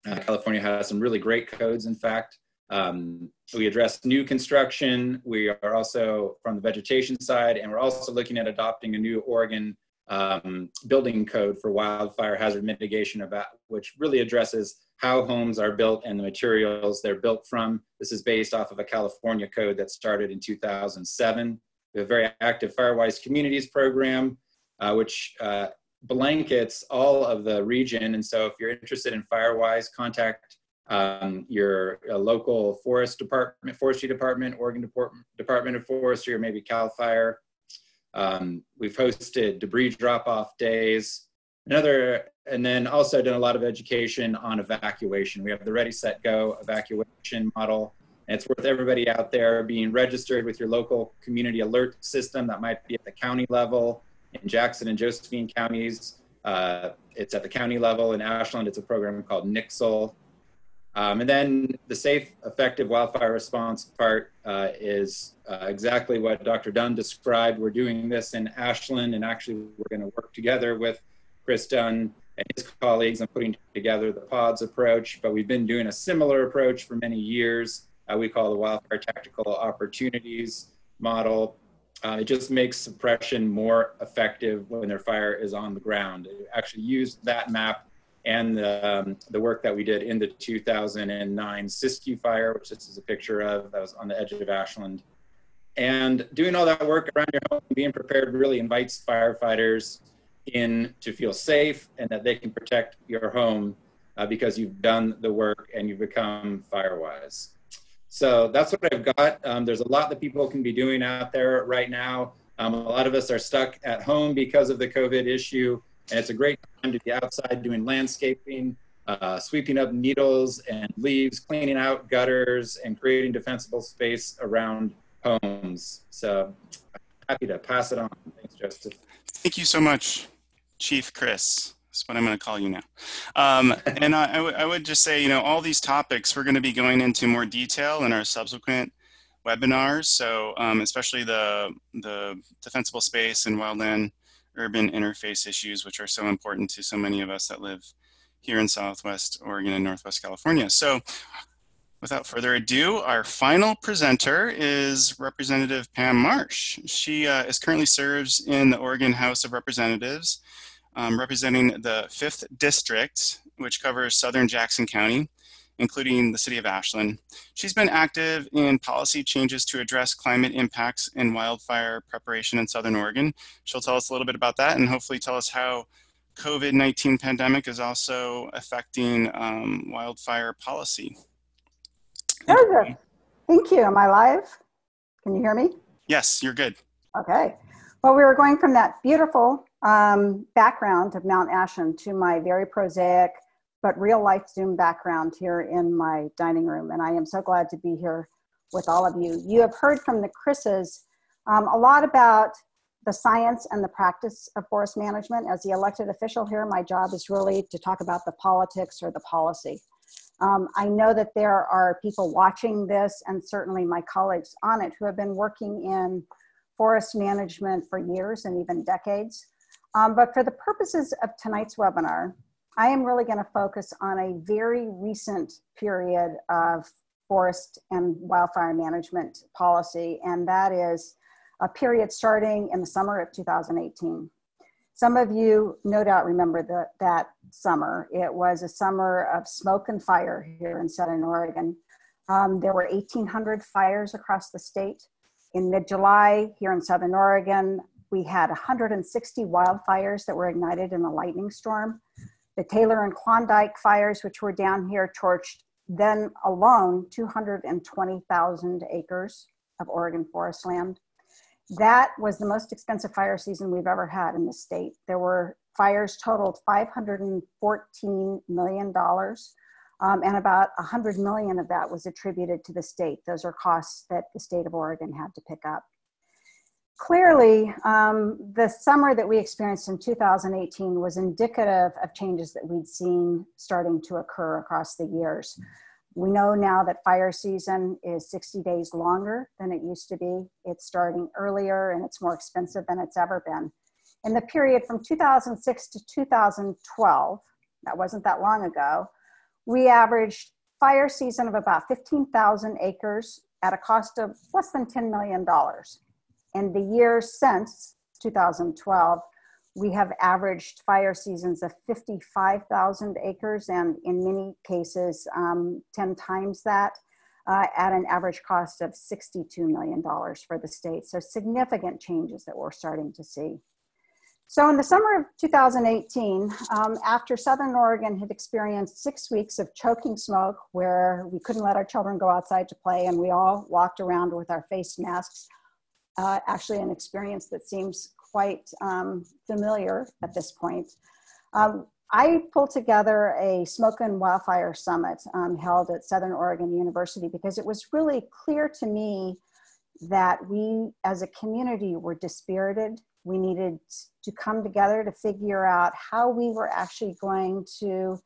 Uh, California has some really great codes, in fact. Um, we address new construction. We are also from the vegetation side, and we're also looking at adopting a new Oregon um, building code for wildfire hazard mitigation, about, which really addresses how homes are built and the materials they're built from. This is based off of a California code that started in 2007. We have a very active Firewise Communities program, uh, which uh, blankets all of the region. And so if you're interested in Firewise, contact um, your uh, local forest department, forestry department, Oregon Department, Department of Forestry, or maybe CAL FIRE. Um, we've hosted debris drop-off days. Another, and then also done a lot of education on evacuation. We have the Ready, Set, Go evacuation model. And it's worth everybody out there being registered with your local community alert system that might be at the county level in Jackson and Josephine counties. Uh, it's at the county level in Ashland. It's a program called Nixle. Um, and then the safe, effective wildfire response part uh, is uh, exactly what Dr. Dunn described. We're doing this in Ashland, and actually, we're going to work together with Chris Dunn and his colleagues on putting together the PODS approach. But we've been doing a similar approach for many years. Uh, we call the Wildfire Tactical Opportunities model. Uh, it just makes suppression more effective when their fire is on the ground. It actually used that map and the, um, the work that we did in the 2009 Siskiyou fire, which this is a picture of, that was on the edge of Ashland. And doing all that work around your home, being prepared really invites firefighters in to feel safe and that they can protect your home uh, because you've done the work and you've become firewise. So that's what I've got. Um, there's a lot that people can be doing out there right now. Um, a lot of us are stuck at home because of the COVID issue. And it's a great time to be outside doing landscaping, uh, sweeping up needles and leaves, cleaning out gutters, and creating defensible space around homes. So I'm happy to pass it on. Thanks, Joseph. Thank you so much, Chief Chris. That's what I'm going to call you now. Um, and I, would just say, you know, all these topics we're going to be going into more detail in our subsequent webinars. So um, especially the the defensible space and wildland urban interface issues, which are so important to so many of us that live here in Southwest Oregon and Northwest California. So without further ado, our final presenter is Representative Pam Marsh. She uh, is currently serves in the Oregon House of Representatives, um, representing the 5th District, which covers southern Jackson County, including the city of Ashland. She's been active in policy changes to address climate impacts and wildfire preparation in Southern Oregon. She'll tell us a little bit about that and hopefully tell us how COVID-19 pandemic is also affecting um, wildfire policy. Joseph, thank you. Am I live? Can you hear me? Yes, you're good. Okay. Well, we were going from that beautiful um, background of Mount Ashland to my very prosaic but real life Zoom background here in my dining room. And I am so glad to be here with all of you. You have heard from the Chris's um, a lot about the science and the practice of forest management. As the elected official here, my job is really to talk about the politics or the policy. Um, I know that there are people watching this and certainly my colleagues on it who have been working in forest management for years and even decades. Um, but for the purposes of tonight's webinar, I am really going to focus on a very recent period of forest and wildfire management policy, and that is a period starting in the summer of 2018. Some of you no doubt remember the, that summer. It was a summer of smoke and fire here in Southern Oregon. Um, there were 1,800 fires across the state. In mid July, here in Southern Oregon, we had 160 wildfires that were ignited in a lightning storm. The Taylor and Klondike fires, which were down here, torched then alone 220,000 acres of Oregon forest land. That was the most expensive fire season we've ever had in the state. There were fires totaled $514 million, um, and about 100 million of that was attributed to the state. Those are costs that the state of Oregon had to pick up clearly, um, the summer that we experienced in 2018 was indicative of changes that we'd seen starting to occur across the years. We know now that fire season is 60 days longer than it used to be. It's starting earlier and it's more expensive than it's ever been. In the period from 2006 to 2012, that wasn't that long ago, we averaged fire season of about 15,000 acres at a cost of less than $10 million. In the years since 2012, we have averaged fire seasons of 55,000 acres and in many cases um, 10 times that uh, at an average cost of $62 million for the state. So significant changes that we're starting to see. So in the summer of 2018, um, after Southern Oregon had experienced six weeks of choking smoke where we couldn't let our children go outside to play and we all walked around with our face masks uh, actually an experience that seems quite um, familiar at this point. Um, I pulled together a smoke and wildfire summit um, held at Southern Oregon University because it was really clear to me that we as a community were dispirited. We needed to come together to figure out how we were actually going to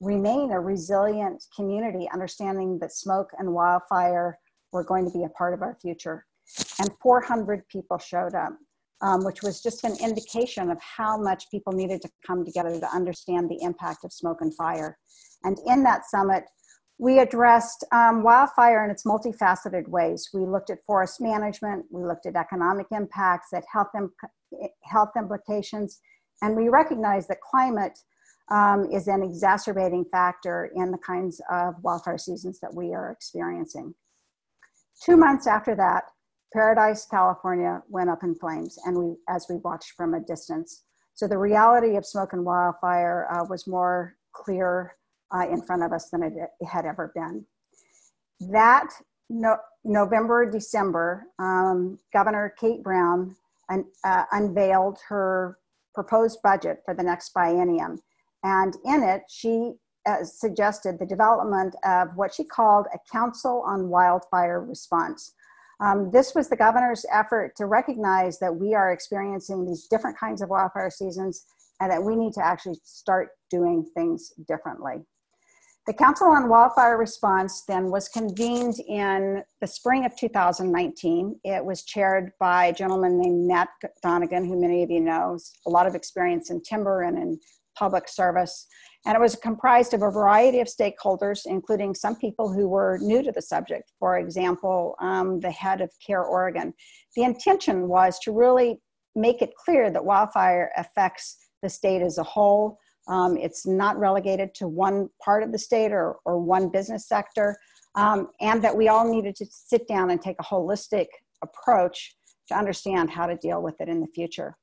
remain a resilient community, understanding that smoke and wildfire were going to be a part of our future and 400 people showed up, um, which was just an indication of how much people needed to come together to understand the impact of smoke and fire. And in that summit, we addressed um, wildfire in its multifaceted ways. We looked at forest management, we looked at economic impacts, at health, health implications, and we recognized that climate um, is an exacerbating factor in the kinds of wildfire seasons that we are experiencing. Two months after that, Paradise, California went up in flames, and we, as we watched from a distance. So the reality of smoke and wildfire uh, was more clear uh, in front of us than it, had ever been. That no, November, December, um, Governor Kate Brown un, uh, unveiled her proposed budget for the next biennium. And in it, she uh, suggested the development of what she called a Council on Wildfire Response. Um, this was the governor's effort to recognize that we are experiencing these different kinds of wildfire seasons and that we need to actually start doing things differently. The Council on Wildfire Response then was convened in the spring of 2019. It was chaired by a gentleman named Matt Donegan, who many of you know, a lot of experience in timber and in public service. And it was comprised of a variety of stakeholders, including some people who were new to the subject. For example, um, the head of CARE Oregon. The intention was to really make it clear that wildfire affects the state as a whole. Um, it's not relegated to one part of the state or, or one business sector, um, and that we all needed to sit down and take a holistic approach to understand how to deal with it in the future.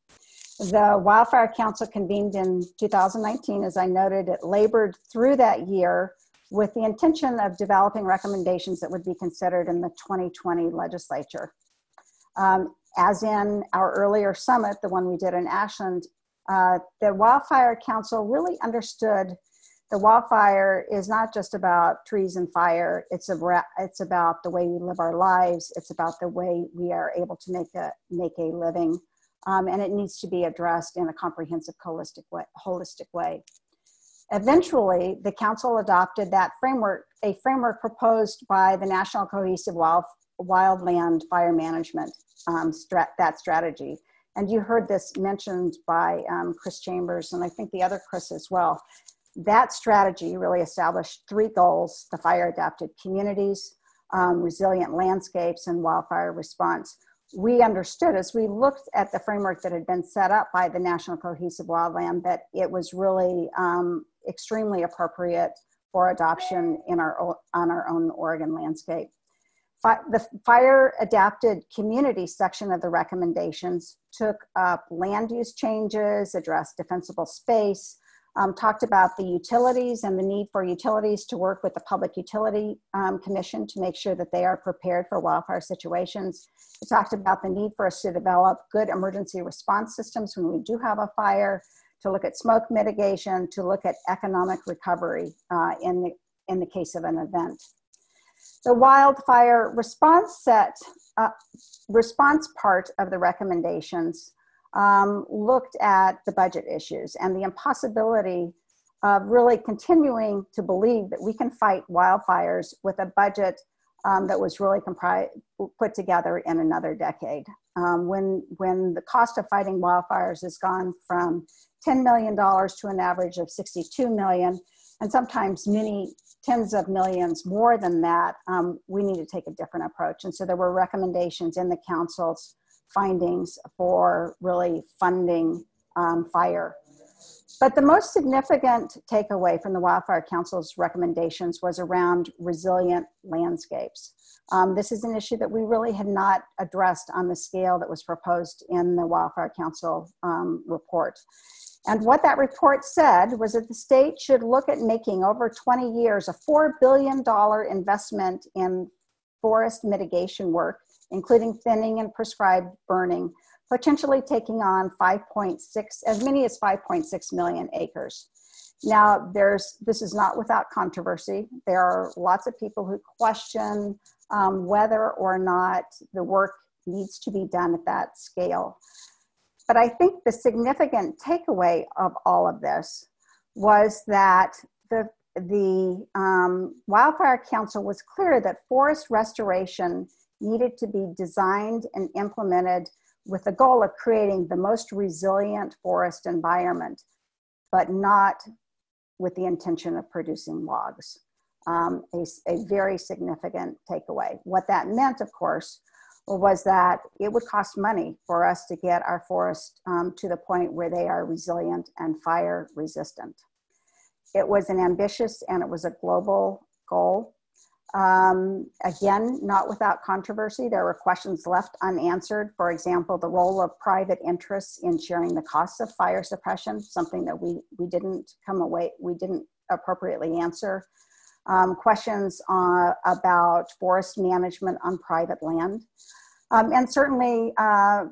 The Wildfire Council convened in 2019. As I noted, it labored through that year with the intention of developing recommendations that would be considered in the 2020 legislature. Um, as in our earlier summit, the one we did in Ashland, uh, the Wildfire Council really understood the wildfire is not just about trees and fire. It's a, it's about the way we live our lives. It's about the way we are able to make a make a living, um, and it needs to be addressed in a comprehensive, holistic way. Holistic way. Eventually, the council adopted that framework, a framework proposed by the National Cohesive Wild, Wildland Fire Management, um, strat, that strategy. And you heard this mentioned by um, Chris Chambers and I think the other Chris as well. That strategy really established three goals the fire adapted communities, um, resilient landscapes, and wildfire response. We understood as we looked at the framework that had been set up by the National Cohesive Wildland that it was really um, extremely appropriate for adoption in our, on our own Oregon landscape. The fire adapted community section of the recommendations took up land use changes, addressed defensible space, um, talked about the utilities and the need for utilities to work with the Public Utility um, Commission to make sure that they are prepared for wildfire situations. It talked about the need for us to develop good emergency response systems when we do have a fire, to look at smoke mitigation, to look at economic recovery uh, in, the, in the case of an event. The wildfire response set, uh, response part of the recommendations um, looked at the budget issues and the impossibility of really continuing to believe that we can fight wildfires with a budget um, that was really compri- put together in another decade. Um, when, when the cost of fighting wildfires has gone from $10 million to an average of 62 million, and sometimes many tens of millions more than that, um, we need to take a different approach. And so there were recommendations in the council's findings for really funding um, fire. But the most significant takeaway from the Wildfire Council's recommendations was around resilient landscapes. Um, this is an issue that we really had not addressed on the scale that was proposed in the Wildfire Council um, report. And what that report said was that the state should look at making over 20 years a $4 billion investment in forest mitigation work including thinning and prescribed burning, potentially taking on 5.6, as many as 5.6 million acres. Now, there's, this is not without controversy. There are lots of people who question um, whether or not the work needs to be done at that scale. But I think the significant takeaway of all of this was that the, the um, Wildfire Council was clear that forest restoration needed to be designed and implemented with the goal of creating the most resilient forest environment, but not with the intention of producing logs. Um, a, a very significant takeaway. What that meant, of course, was that it would cost money for us to get our forests um, to the point where they are resilient and fire resistant. It was an ambitious and it was a global goal. Um, again, not without controversy, there were questions left unanswered. For example, the role of private interests in sharing the costs of fire suppression, something that we, we didn't come away, we didn't appropriately answer. Um, questions uh, about forest management on private land. Um, and certainly uh,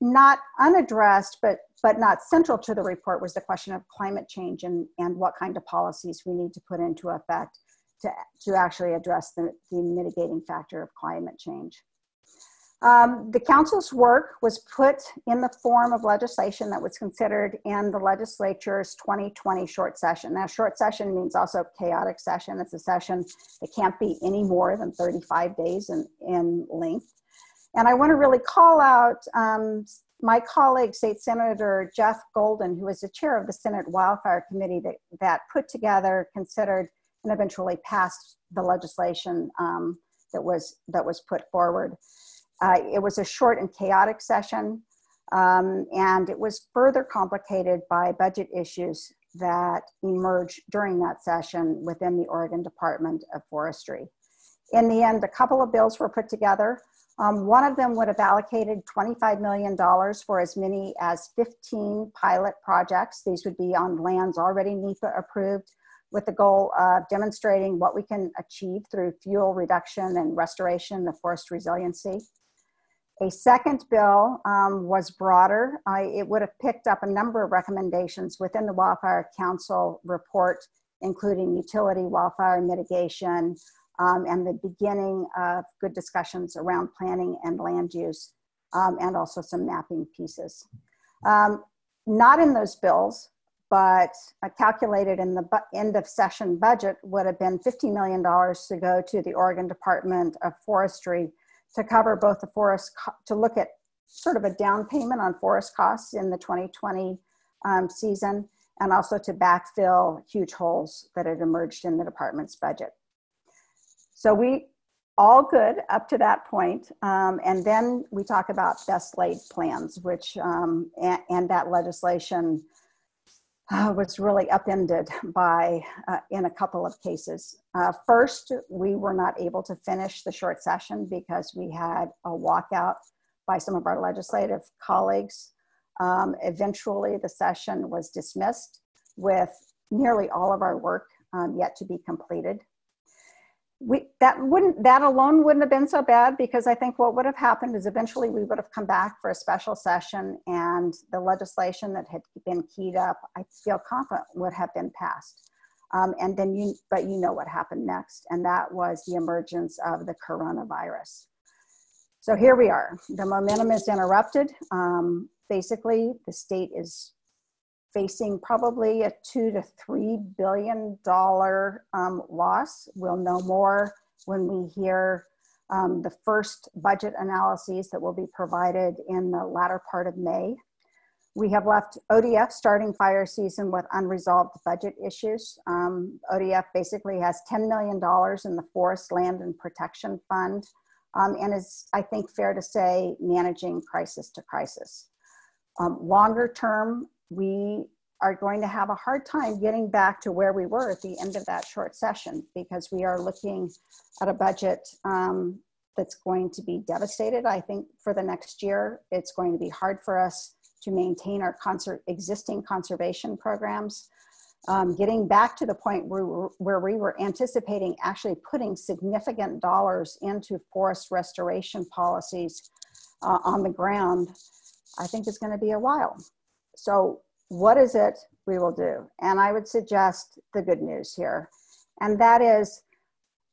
not unaddressed, but, but not central to the report was the question of climate change and, and what kind of policies we need to put into effect to, to actually address the, the mitigating factor of climate change. Um, the council's work was put in the form of legislation that was considered in the legislature's 2020 short session. Now, short session means also chaotic session. It's a session that can't be any more than 35 days in, in length. And I want to really call out um, my colleague, State Senator Jeff Golden, who is the chair of the Senate Wildfire Committee that, that put together, considered, and eventually passed the legislation um, that was that was put forward. Uh, it was a short and chaotic session, um, and it was further complicated by budget issues that emerged during that session within the Oregon Department of Forestry. In the end, a couple of bills were put together. Um, one of them would have allocated $25 million for as many as 15 pilot projects. These would be on lands already NEPA approved with the goal of demonstrating what we can achieve through fuel reduction and restoration of forest resiliency. A second bill um, was broader. it would have picked up a number of recommendations within the Wildfire Council report including utility wildfire mitigation um, and the beginning of good discussions around planning and land use, um, and also some mapping pieces. Um, not in those bills, but calculated in the bu- end of session budget would have been $50 million to go to the Oregon Department of Forestry to cover both the forest, co- to look at sort of a down payment on forest costs in the 2020 um, season, and also to backfill huge holes that had emerged in the department's budget. So we all good up to that point. Um, and then we talk about best laid plans, which, um, and, and, that legislation uh, was really upended by, uh, in a couple of cases. Uh, first, we were not able to finish the short session because we had a walkout by some of our legislative colleagues. Um, eventually, the session was dismissed with nearly all of our work um, yet to be completed we that wouldn't that alone wouldn't have been so bad because I think what would have happened is eventually we would have come back for a special session and the legislation that had been keyed up, I feel confident would have been passed. Um, and then you, but you know what happened next, and that was the emergence of the coronavirus. So here we are. The momentum is interrupted. Um, basically, the state is facing probably a two to three billion dollar um, loss. We'll know more when we hear um, the first budget analyses that will be provided in the latter part of May. We have left ODF starting fire season with unresolved budget issues. Um, ODF basically has $10 million in the Forest Land and Protection Fund um, and is, I think, fair to say, managing crisis to crisis. Um, longer term, we are going to have a hard time getting back to where we were at the end of that short session because we are looking at a budget um, that's going to be devastated. I think for the next year, it's going to be hard for us to maintain our conser- existing conservation programs. Um, getting back to the point where, where we were anticipating actually putting significant dollars into forest restoration policies uh, on the ground, I think is going to be a while. So what is it we will do? And I would suggest the good news here. And that is,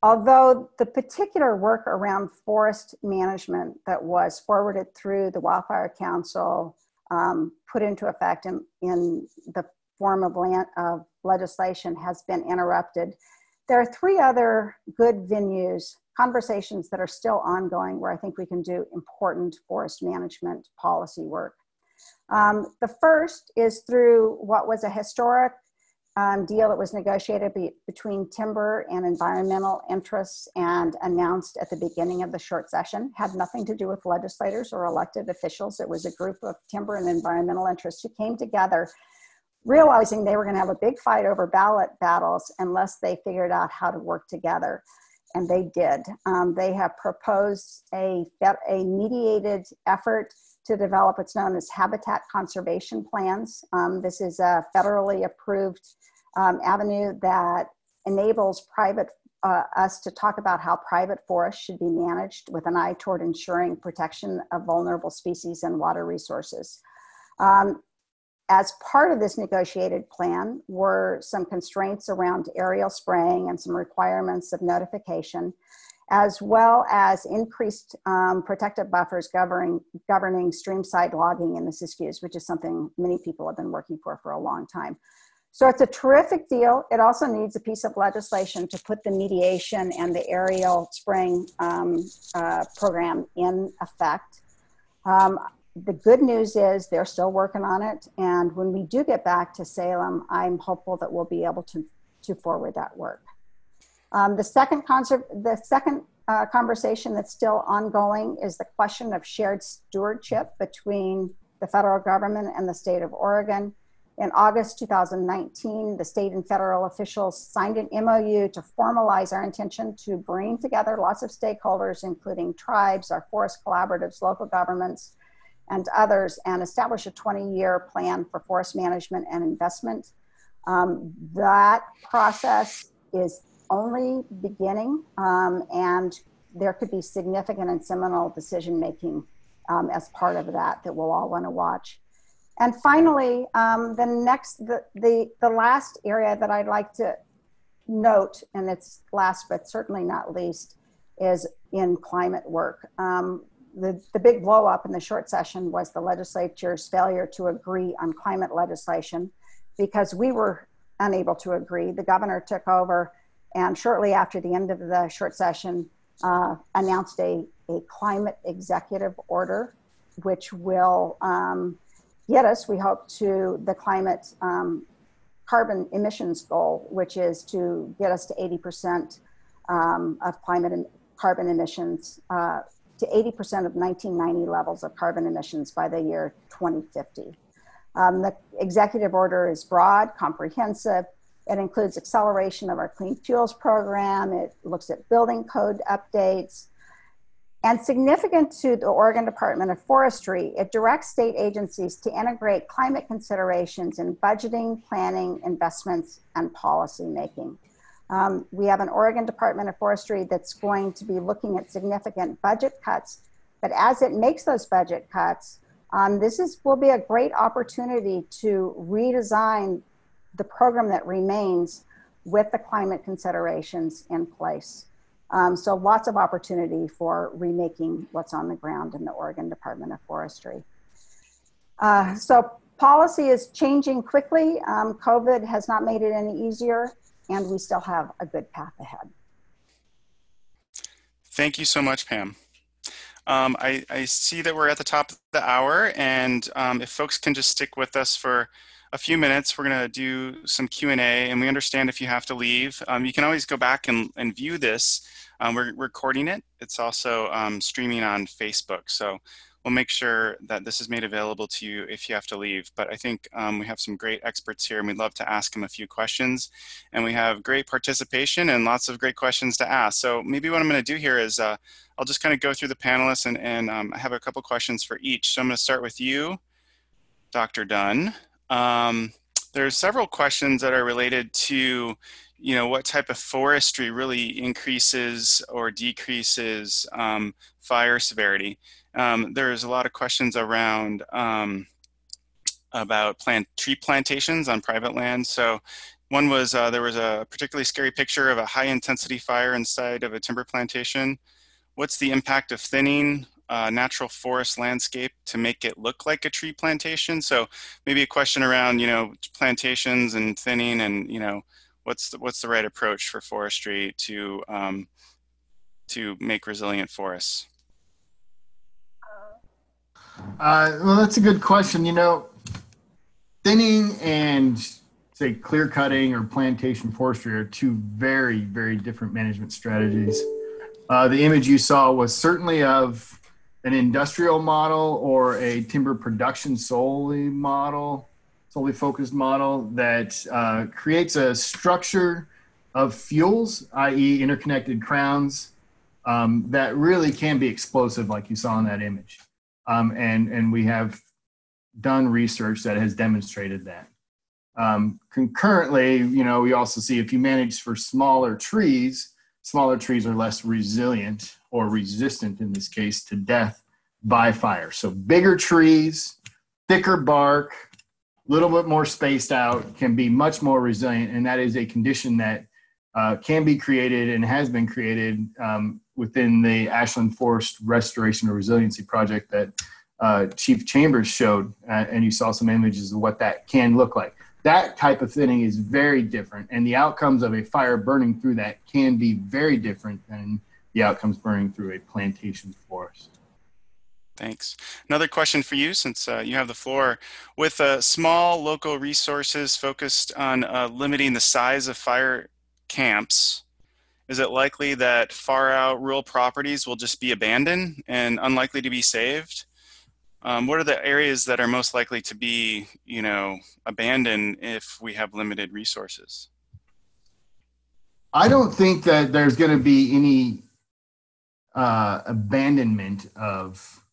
although the particular work around forest management that was forwarded through the Wildfire Council, um, put into effect in, in the form of, land, of legislation, has been interrupted. There are three other good venues, conversations that are still ongoing where I think we can do important forest management policy work. Um, the first is through what was a historic um, deal that was negotiated be, between timber and environmental interests and announced at the beginning of the short session. Had nothing to do with legislators or elected officials. It was a group of timber and environmental interests who came together realizing they were going to have a big fight over ballot battles unless they figured out how to work together. And they did. Um, they have proposed a, a mediated effort to develop what's known as habitat conservation plans. Um, this is a federally approved um, avenue that enables private uh, us to talk about how private forests should be managed with an eye toward ensuring protection of vulnerable species and water resources. Um, as part of this negotiated plan were some constraints around aerial spraying and some requirements of notification as well as increased um, protective buffers governing, governing streamside logging in the Siskiyous, which is something many people have been working for for a long time. So it's a terrific deal. It also needs a piece of legislation to put the mediation and the aerial spraying um, uh, program in effect. Um, the good news is they're still working on it. And when we do get back to Salem, I'm hopeful that we'll be able to, to forward that work. Um, the second, conser- the second uh, conversation that's still ongoing is the question of shared stewardship between the federal government and the state of Oregon. In August 2019, the state and federal officials signed an MOU to formalize our intention to bring together lots of stakeholders, including tribes, our forest collaboratives, local governments, and others, and establish a 20 year plan for forest management and investment. Um, that process is only beginning, um, and there could be significant and seminal decision making um, as part of that that we'll all want to watch. And finally, um, the next, the, the, the last area that I'd like to note, and it's last but certainly not least, is in climate work. Um, the, the big blow up in the short session was the legislature's failure to agree on climate legislation because we were unable to agree. The governor took over and shortly after the end of the short session uh, announced a, a climate executive order, which will um, get us, we hope, to the climate um, carbon emissions goal, which is to get us to 80% um, of climate and carbon emissions, uh, to 80% of 1990 levels of carbon emissions by the year 2050. Um, the executive order is broad, comprehensive. It includes acceleration of our clean fuels program. It looks at building code updates. And significant to the Oregon Department of Forestry, it directs state agencies to integrate climate considerations in budgeting, planning, investments, and policy making. Um, we have an Oregon Department of Forestry that's going to be looking at significant budget cuts. But as it makes those budget cuts, um, this is, will be a great opportunity to redesign the program that remains with the climate considerations in place. Um, so lots of opportunity for remaking what's on the ground in the Oregon Department of Forestry. Uh, so policy is changing quickly. Um, COVID has not made it any easier, and we still have a good path ahead. Thank you so much, Pam. Um, I, I, see that we're at the top of the hour, and um, if folks can just stick with us for a few minutes. We're going to do some Q&A, and we understand if you have to leave. Um, you can always go back and, and view this. Um, we're recording it. It's also um, streaming on Facebook. So we'll make sure that this is made available to you if you have to leave. But I think um, we have some great experts here, and we'd love to ask them a few questions. And we have great participation and lots of great questions to ask. So maybe what I'm going to do here is uh, I'll just kind of go through the panelists and, and um, I have a couple questions for each. So I'm going to start with you, Dr. Dunn. Um, there are several questions that are related to, you know, what type of forestry really increases or decreases um, fire severity. Um, there's a lot of questions around um, about plant tree plantations on private land. So one was uh, there was a particularly scary picture of a high intensity fire inside of a timber plantation. What's the impact of thinning uh, natural forest landscape to make it look like a tree plantation. So maybe a question around, you know, plantations and thinning and, you know, what's the, what's the right approach for forestry to, um, to make resilient forests? Uh, well, that's a good question. You know, thinning and say clear cutting or plantation forestry are two very, very different management strategies. Uh, the image you saw was certainly of an industrial model or a timber production solely model, solely focused model that uh, creates a structure of fuels, i.e., interconnected crowns, um, that really can be explosive, like you saw in that image. Um, and, and we have done research that has demonstrated that. Um, concurrently, you know, we also see if you manage for smaller trees, smaller trees are less resilient or resistant in this case to death by fire. So bigger trees, thicker bark, a little bit more spaced out can be much more resilient. And that is a condition that uh, can be created and has been created um, within the Ashland Forest Restoration or Resiliency Project that uh, Chief Chambers showed. Uh, and you saw some images of what that can look like. That type of thinning is very different. And the outcomes of a fire burning through that can be very different than the outcomes burning through a plantation forest. Thanks. Another question for you, since uh, you have the floor. With uh, small local resources focused on uh, limiting the size of fire camps, is it likely that far out rural properties will just be abandoned and unlikely to be saved? Um, what are the areas that are most likely to be, you know, abandoned if we have limited resources? I don't think that there's going to be any uh, abandonment of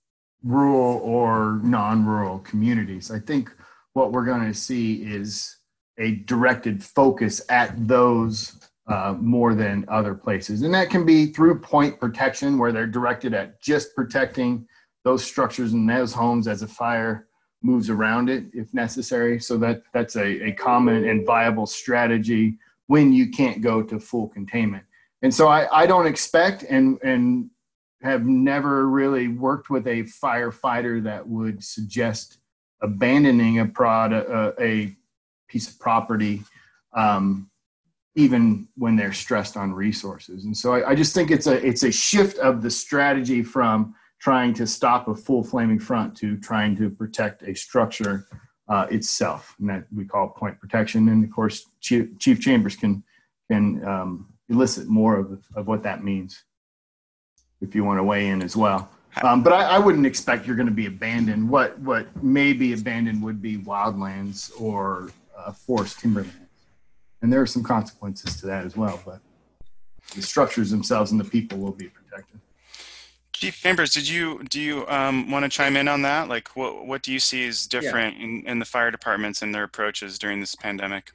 rural or non-rural communities. I think what we're going to see is a directed focus at those uh, more than other places. And that can be through point protection, where they're directed at just protecting those structures and those homes as a fire moves around it if necessary. So that that's a, a common and viable strategy when you can't go to full containment. And so I, I don't expect and and have never really worked with a firefighter that would suggest abandoning a product, a piece of property, um, even when they're stressed on resources. And so I, I, just think it's a it's a shift of the strategy from trying to stop a full flaming front to trying to protect a structure uh, itself, and that we call point protection. And of course, Chief, Chief Chambers can can um, elicit more of, of what that means if you want to weigh in as well. Um, but I, I, wouldn't expect you're going to be abandoned. What what may be abandoned would be wildlands or uh, forest timberlands, and there are some consequences to that as well. But the structures themselves and the people will be protected. Chief Chambers, did you do you um, want to chime in on that? Like, what what do you see as different yeah. in, in the fire departments and their approaches during this pandemic?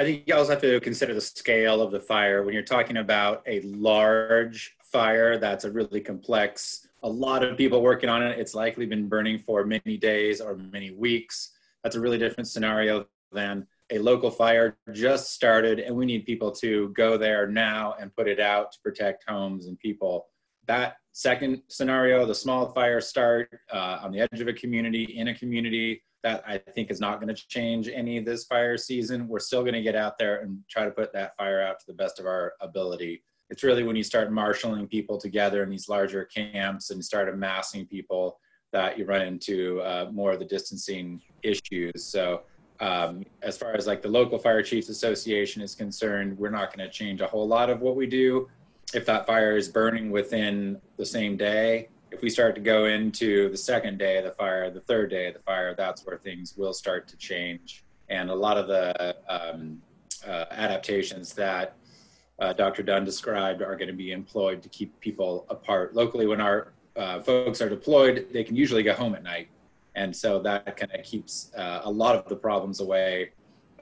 I think you also have to consider the scale of the fire. When you're talking about a large fire that's a really complex, a lot of people working on it, it's likely been burning for many days or many weeks. That's a really different scenario than a local fire just started and we need people to go there now and put it out to protect homes and people. That second scenario, the small fire start uh, on the edge of a community, in a community, that I think is not going to change any of this fire season. We're still going to get out there and try to put that fire out to the best of our ability. It's really when you start marshaling people together in these larger camps and start amassing people that you run into uh, more of the distancing issues. So, um, as far as like the local fire chiefs association is concerned, we're not going to change a whole lot of what we do. If that fire is burning within the same day, if we start to go into the second day of the fire, the third day of the fire, that's where things will start to change. And a lot of the um, uh, adaptations that uh, Dr. Dunn described are going to be employed to keep people apart. Locally, when our uh, folks are deployed, they can usually go home at night. And so that kind of keeps uh, a lot of the problems away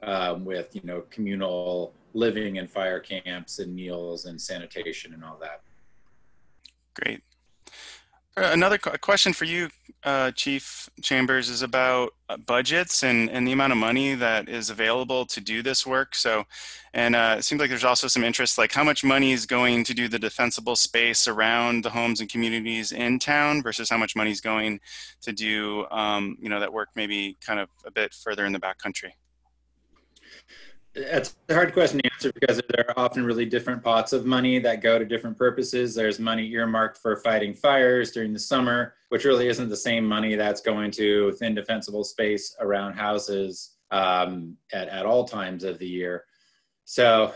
um, with, you know, communal living in fire camps and meals and sanitation and all that. Great. Uh, another question for you, uh, Chief Chambers, is about uh, budgets and, and the amount of money that is available to do this work. So, and uh, it seems like there's also some interest, like how much money is going to do the defensible space around the homes and communities in town versus how much money is going to do, um, you know, that work maybe kind of a bit further in the backcountry. It's a hard question to answer because there are often really different pots of money that go to different purposes. There's money earmarked for fighting fires during the summer, which really isn't the same money that's going to thin defensible space around houses um, at, at all times of the year. So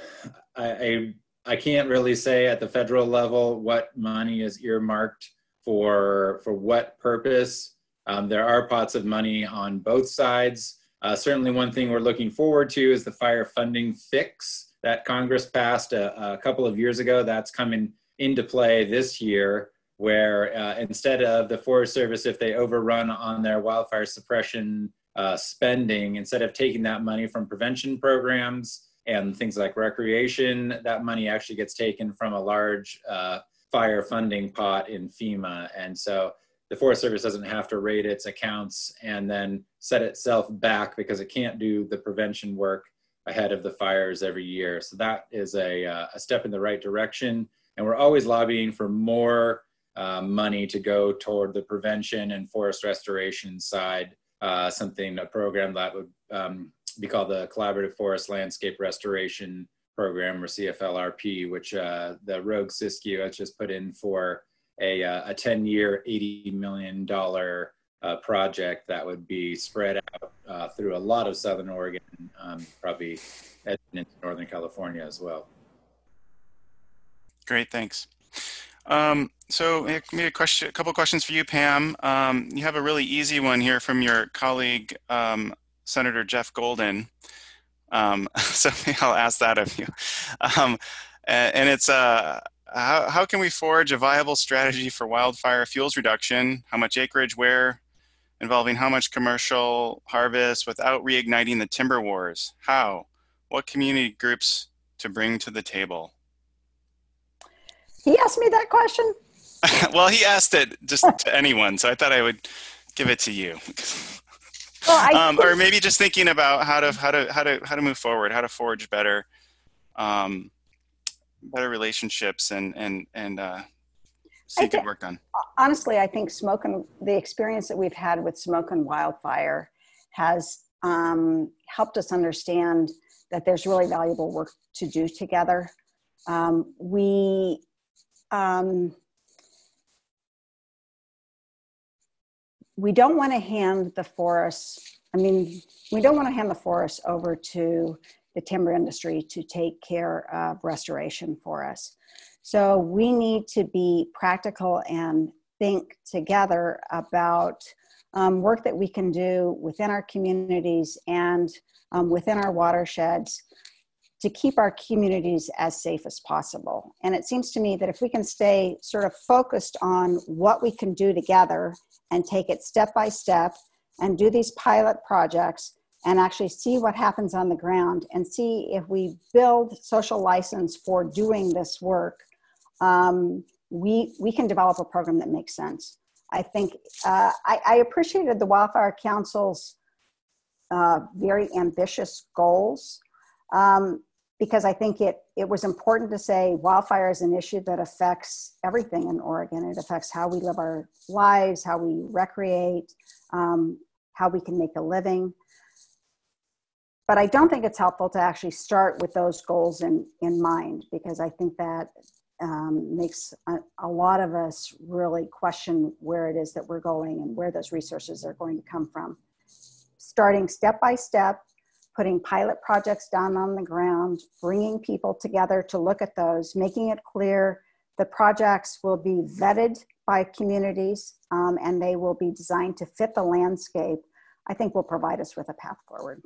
I, I, I can't really say at the federal level what money is earmarked for for what purpose. Um, there are pots of money on both sides. Uh, certainly, one thing we're looking forward to is the fire funding fix that Congress passed a, a couple of years ago. That's coming into play this year, where uh, instead of the Forest Service, if they overrun on their wildfire suppression uh, spending, instead of taking that money from prevention programs and things like recreation, that money actually gets taken from a large uh, fire funding pot in FEMA. And so the Forest Service doesn't have to rate its accounts and then set itself back because it can't do the prevention work ahead of the fires every year. So that is a, uh, a step in the right direction. And we're always lobbying for more uh, money to go toward the prevention and forest restoration side. Uh, something, a program that would um, be called the Collaborative Forest Landscape Restoration Program or CFLRP, which uh, the Rogue Siskiyou has just put in for a, uh, a 10 year, $80 million uh, project that would be spread out uh, through a lot of Southern Oregon, um, probably into Northern California as well. Great, thanks. Um, so maybe a question, a couple questions for you, Pam. Um, you have a really easy one here from your colleague, um, Senator Jeff Golden. Um, so I'll ask that of you. Um, and, it's uh, how, how can we forge a viable strategy for wildfire fuels reduction? How much acreage, where, involving how much commercial harvest without reigniting the timber wars? How? What community groups to bring to the table? He asked me that question. well, he asked it just to anyone, so I thought I would give it to you. well, um, or maybe just thinking about how to how to how to how to move forward, how to forge better, um, better relationships, and and and uh, see good work done. Honestly, I think smoke and the experience that we've had with smoke and wildfire has um, helped us understand that there's really valuable work to do together. Um, we um, we don't want to hand the forest, I mean, we don't want to hand the forest over to the timber industry to take care of restoration for us. So we need to be practical and think together about um, work that we can do within our communities and um, within our watersheds to keep our communities as safe as possible. And it seems to me that if we can stay sort of focused on what we can do together and take it step by step and do these pilot projects and actually see what happens on the ground and see if we build social license for doing this work, um, we, we can develop a program that makes sense. I think uh, I, I, appreciated the Wildfire Council's uh, very ambitious goals. Um, because I think it, it was important to say wildfire is an issue that affects everything in Oregon. It affects how we live our lives, how we recreate, um, how we can make a living. But I don't think it's helpful to actually start with those goals in, in mind because I think that um, makes a, a lot of us really question where it is that we're going and where those resources are going to come from. Starting step by step, putting pilot projects down on the ground, bringing people together to look at those, making it clear the projects will be vetted by communities um, and they will be designed to fit the landscape, I think will provide us with a path forward.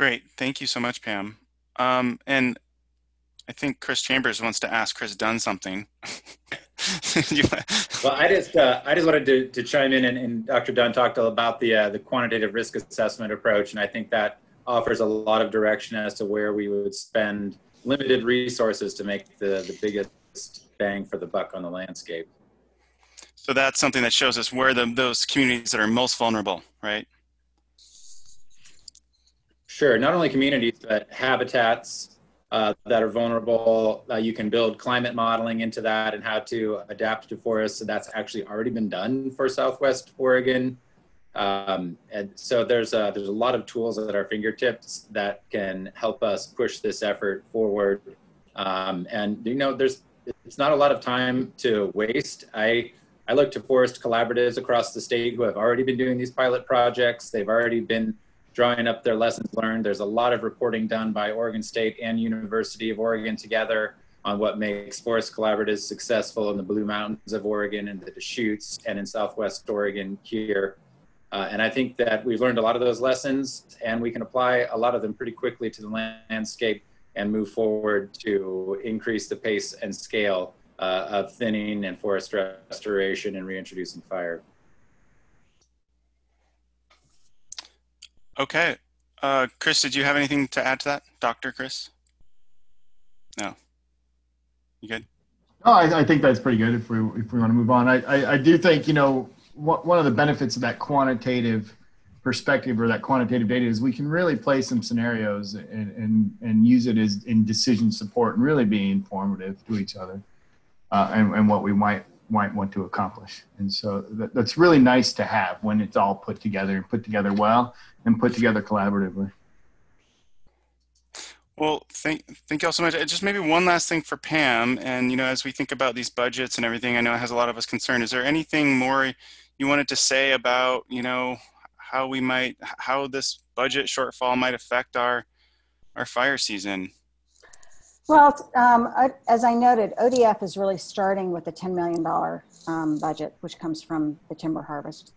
Great. Thank you so much, Pam. Um, and I think Chris Chambers wants to ask Chris Dunn something. well, I just uh, I just wanted to, to chime in, and, and Dr. Dunn talked about the uh, the quantitative risk assessment approach, and I think that offers a lot of direction as to where we would spend limited resources to make the, the biggest bang for the buck on the landscape. So that's something that shows us where the, those communities that are most vulnerable, right? Sure, not only communities, but habitats, uh, that are vulnerable. Uh, you can build climate modeling into that and how to adapt to forests. So that's actually already been done for Southwest Oregon. Um, and so there's a, there's a lot of tools at our fingertips that can help us push this effort forward. Um, and you know, there's it's not a lot of time to waste. I I look to forest collaboratives across the state who have already been doing these pilot projects. They've already been drawing up their lessons learned. There's a lot of reporting done by Oregon State and University of Oregon together on what makes forest collaboratives successful in the Blue Mountains of Oregon and the Deschutes and in Southwest Oregon here. Uh, and I think that we've learned a lot of those lessons and we can apply a lot of them pretty quickly to the landscape and move forward to increase the pace and scale uh, of thinning and forest restoration and reintroducing fire. Okay. Uh, Chris, did you have anything to add to that? Dr. Chris? No. You good? No, I, I think that's pretty good if we, if we want to move on. I, I, I do think, you know, one of the benefits of that quantitative perspective or that quantitative data is we can really play some scenarios and, and, and use it as in decision support and really be informative to each other uh, and, and what we might might want to accomplish. And so that, that's really nice to have when it's all put together and put together well and put together collaboratively. Well, thank thank you all so much. Just maybe one last thing for Pam, and you know, as we think about these budgets and everything, I know it has a lot of us concerned. Is there anything more you wanted to say about you know how we might how this budget shortfall might affect our our fire season? Well, um, as I noted, ODF is really starting with a $10 million um, budget, which comes from the timber harvest.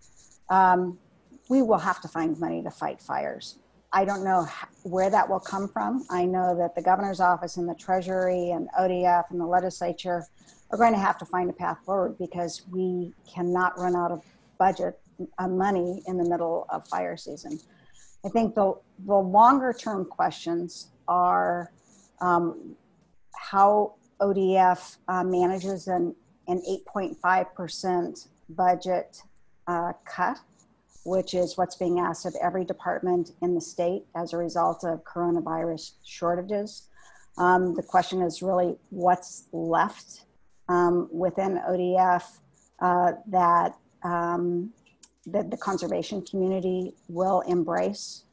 Um, we will have to find money to fight fires. I don't know where that will come from. I know that the governor's office and the treasury and ODF and the legislature are going to have to find a path forward because we cannot run out of budget uh, money in the middle of fire season. I think the, the longer term questions are um, how ODF uh, manages and an 8.5% budget uh, cut, which is what's being asked of every department in the state as a result of coronavirus shortages. Um, the question is really what's left um, within ODF uh, that, um, that the conservation community will embrace.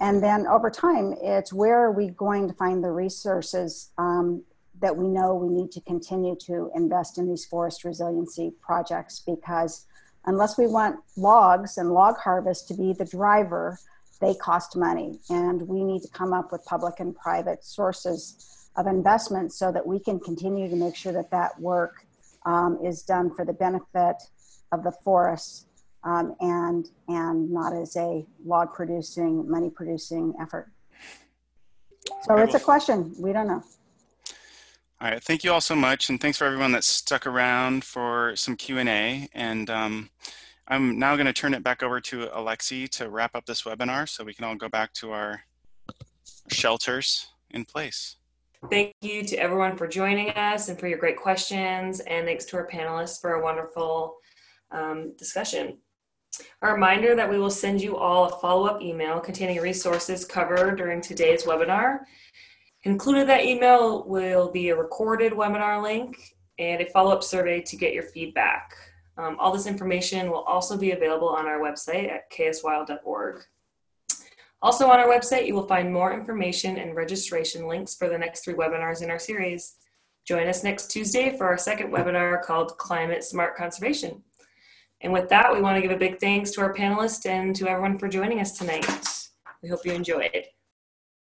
And then over time, it's where are we going to find the resources um, that we know we need to continue to invest in these forest resiliency projects because unless we want logs and log harvest to be the driver, they cost money. And we need to come up with public and private sources of investment so that we can continue to make sure that that work um, is done for the benefit of the forests um, and and not as a log producing, money producing effort. So it's a question. We don't know. All right, thank you all so much, and thanks for everyone that stuck around for some Q and A. And um, I'm now going to turn it back over to Alexi to wrap up this webinar, so we can all go back to our shelters in place. Thank you to everyone for joining us and for your great questions, and thanks to our panelists for a wonderful um, discussion. A reminder that we will send you all a follow-up email containing resources covered during today's webinar. Included in that email will be a recorded webinar link and a follow-up survey to get your feedback. Um, all this information will also be available on our website at kswild.org. Also on our website, you will find more information and registration links for the next three webinars in our series. Join us next Tuesday for our second webinar called Climate Smart Conservation. And with that, we want to give a big thanks to our panelists and to everyone for joining us tonight. We hope you enjoyed.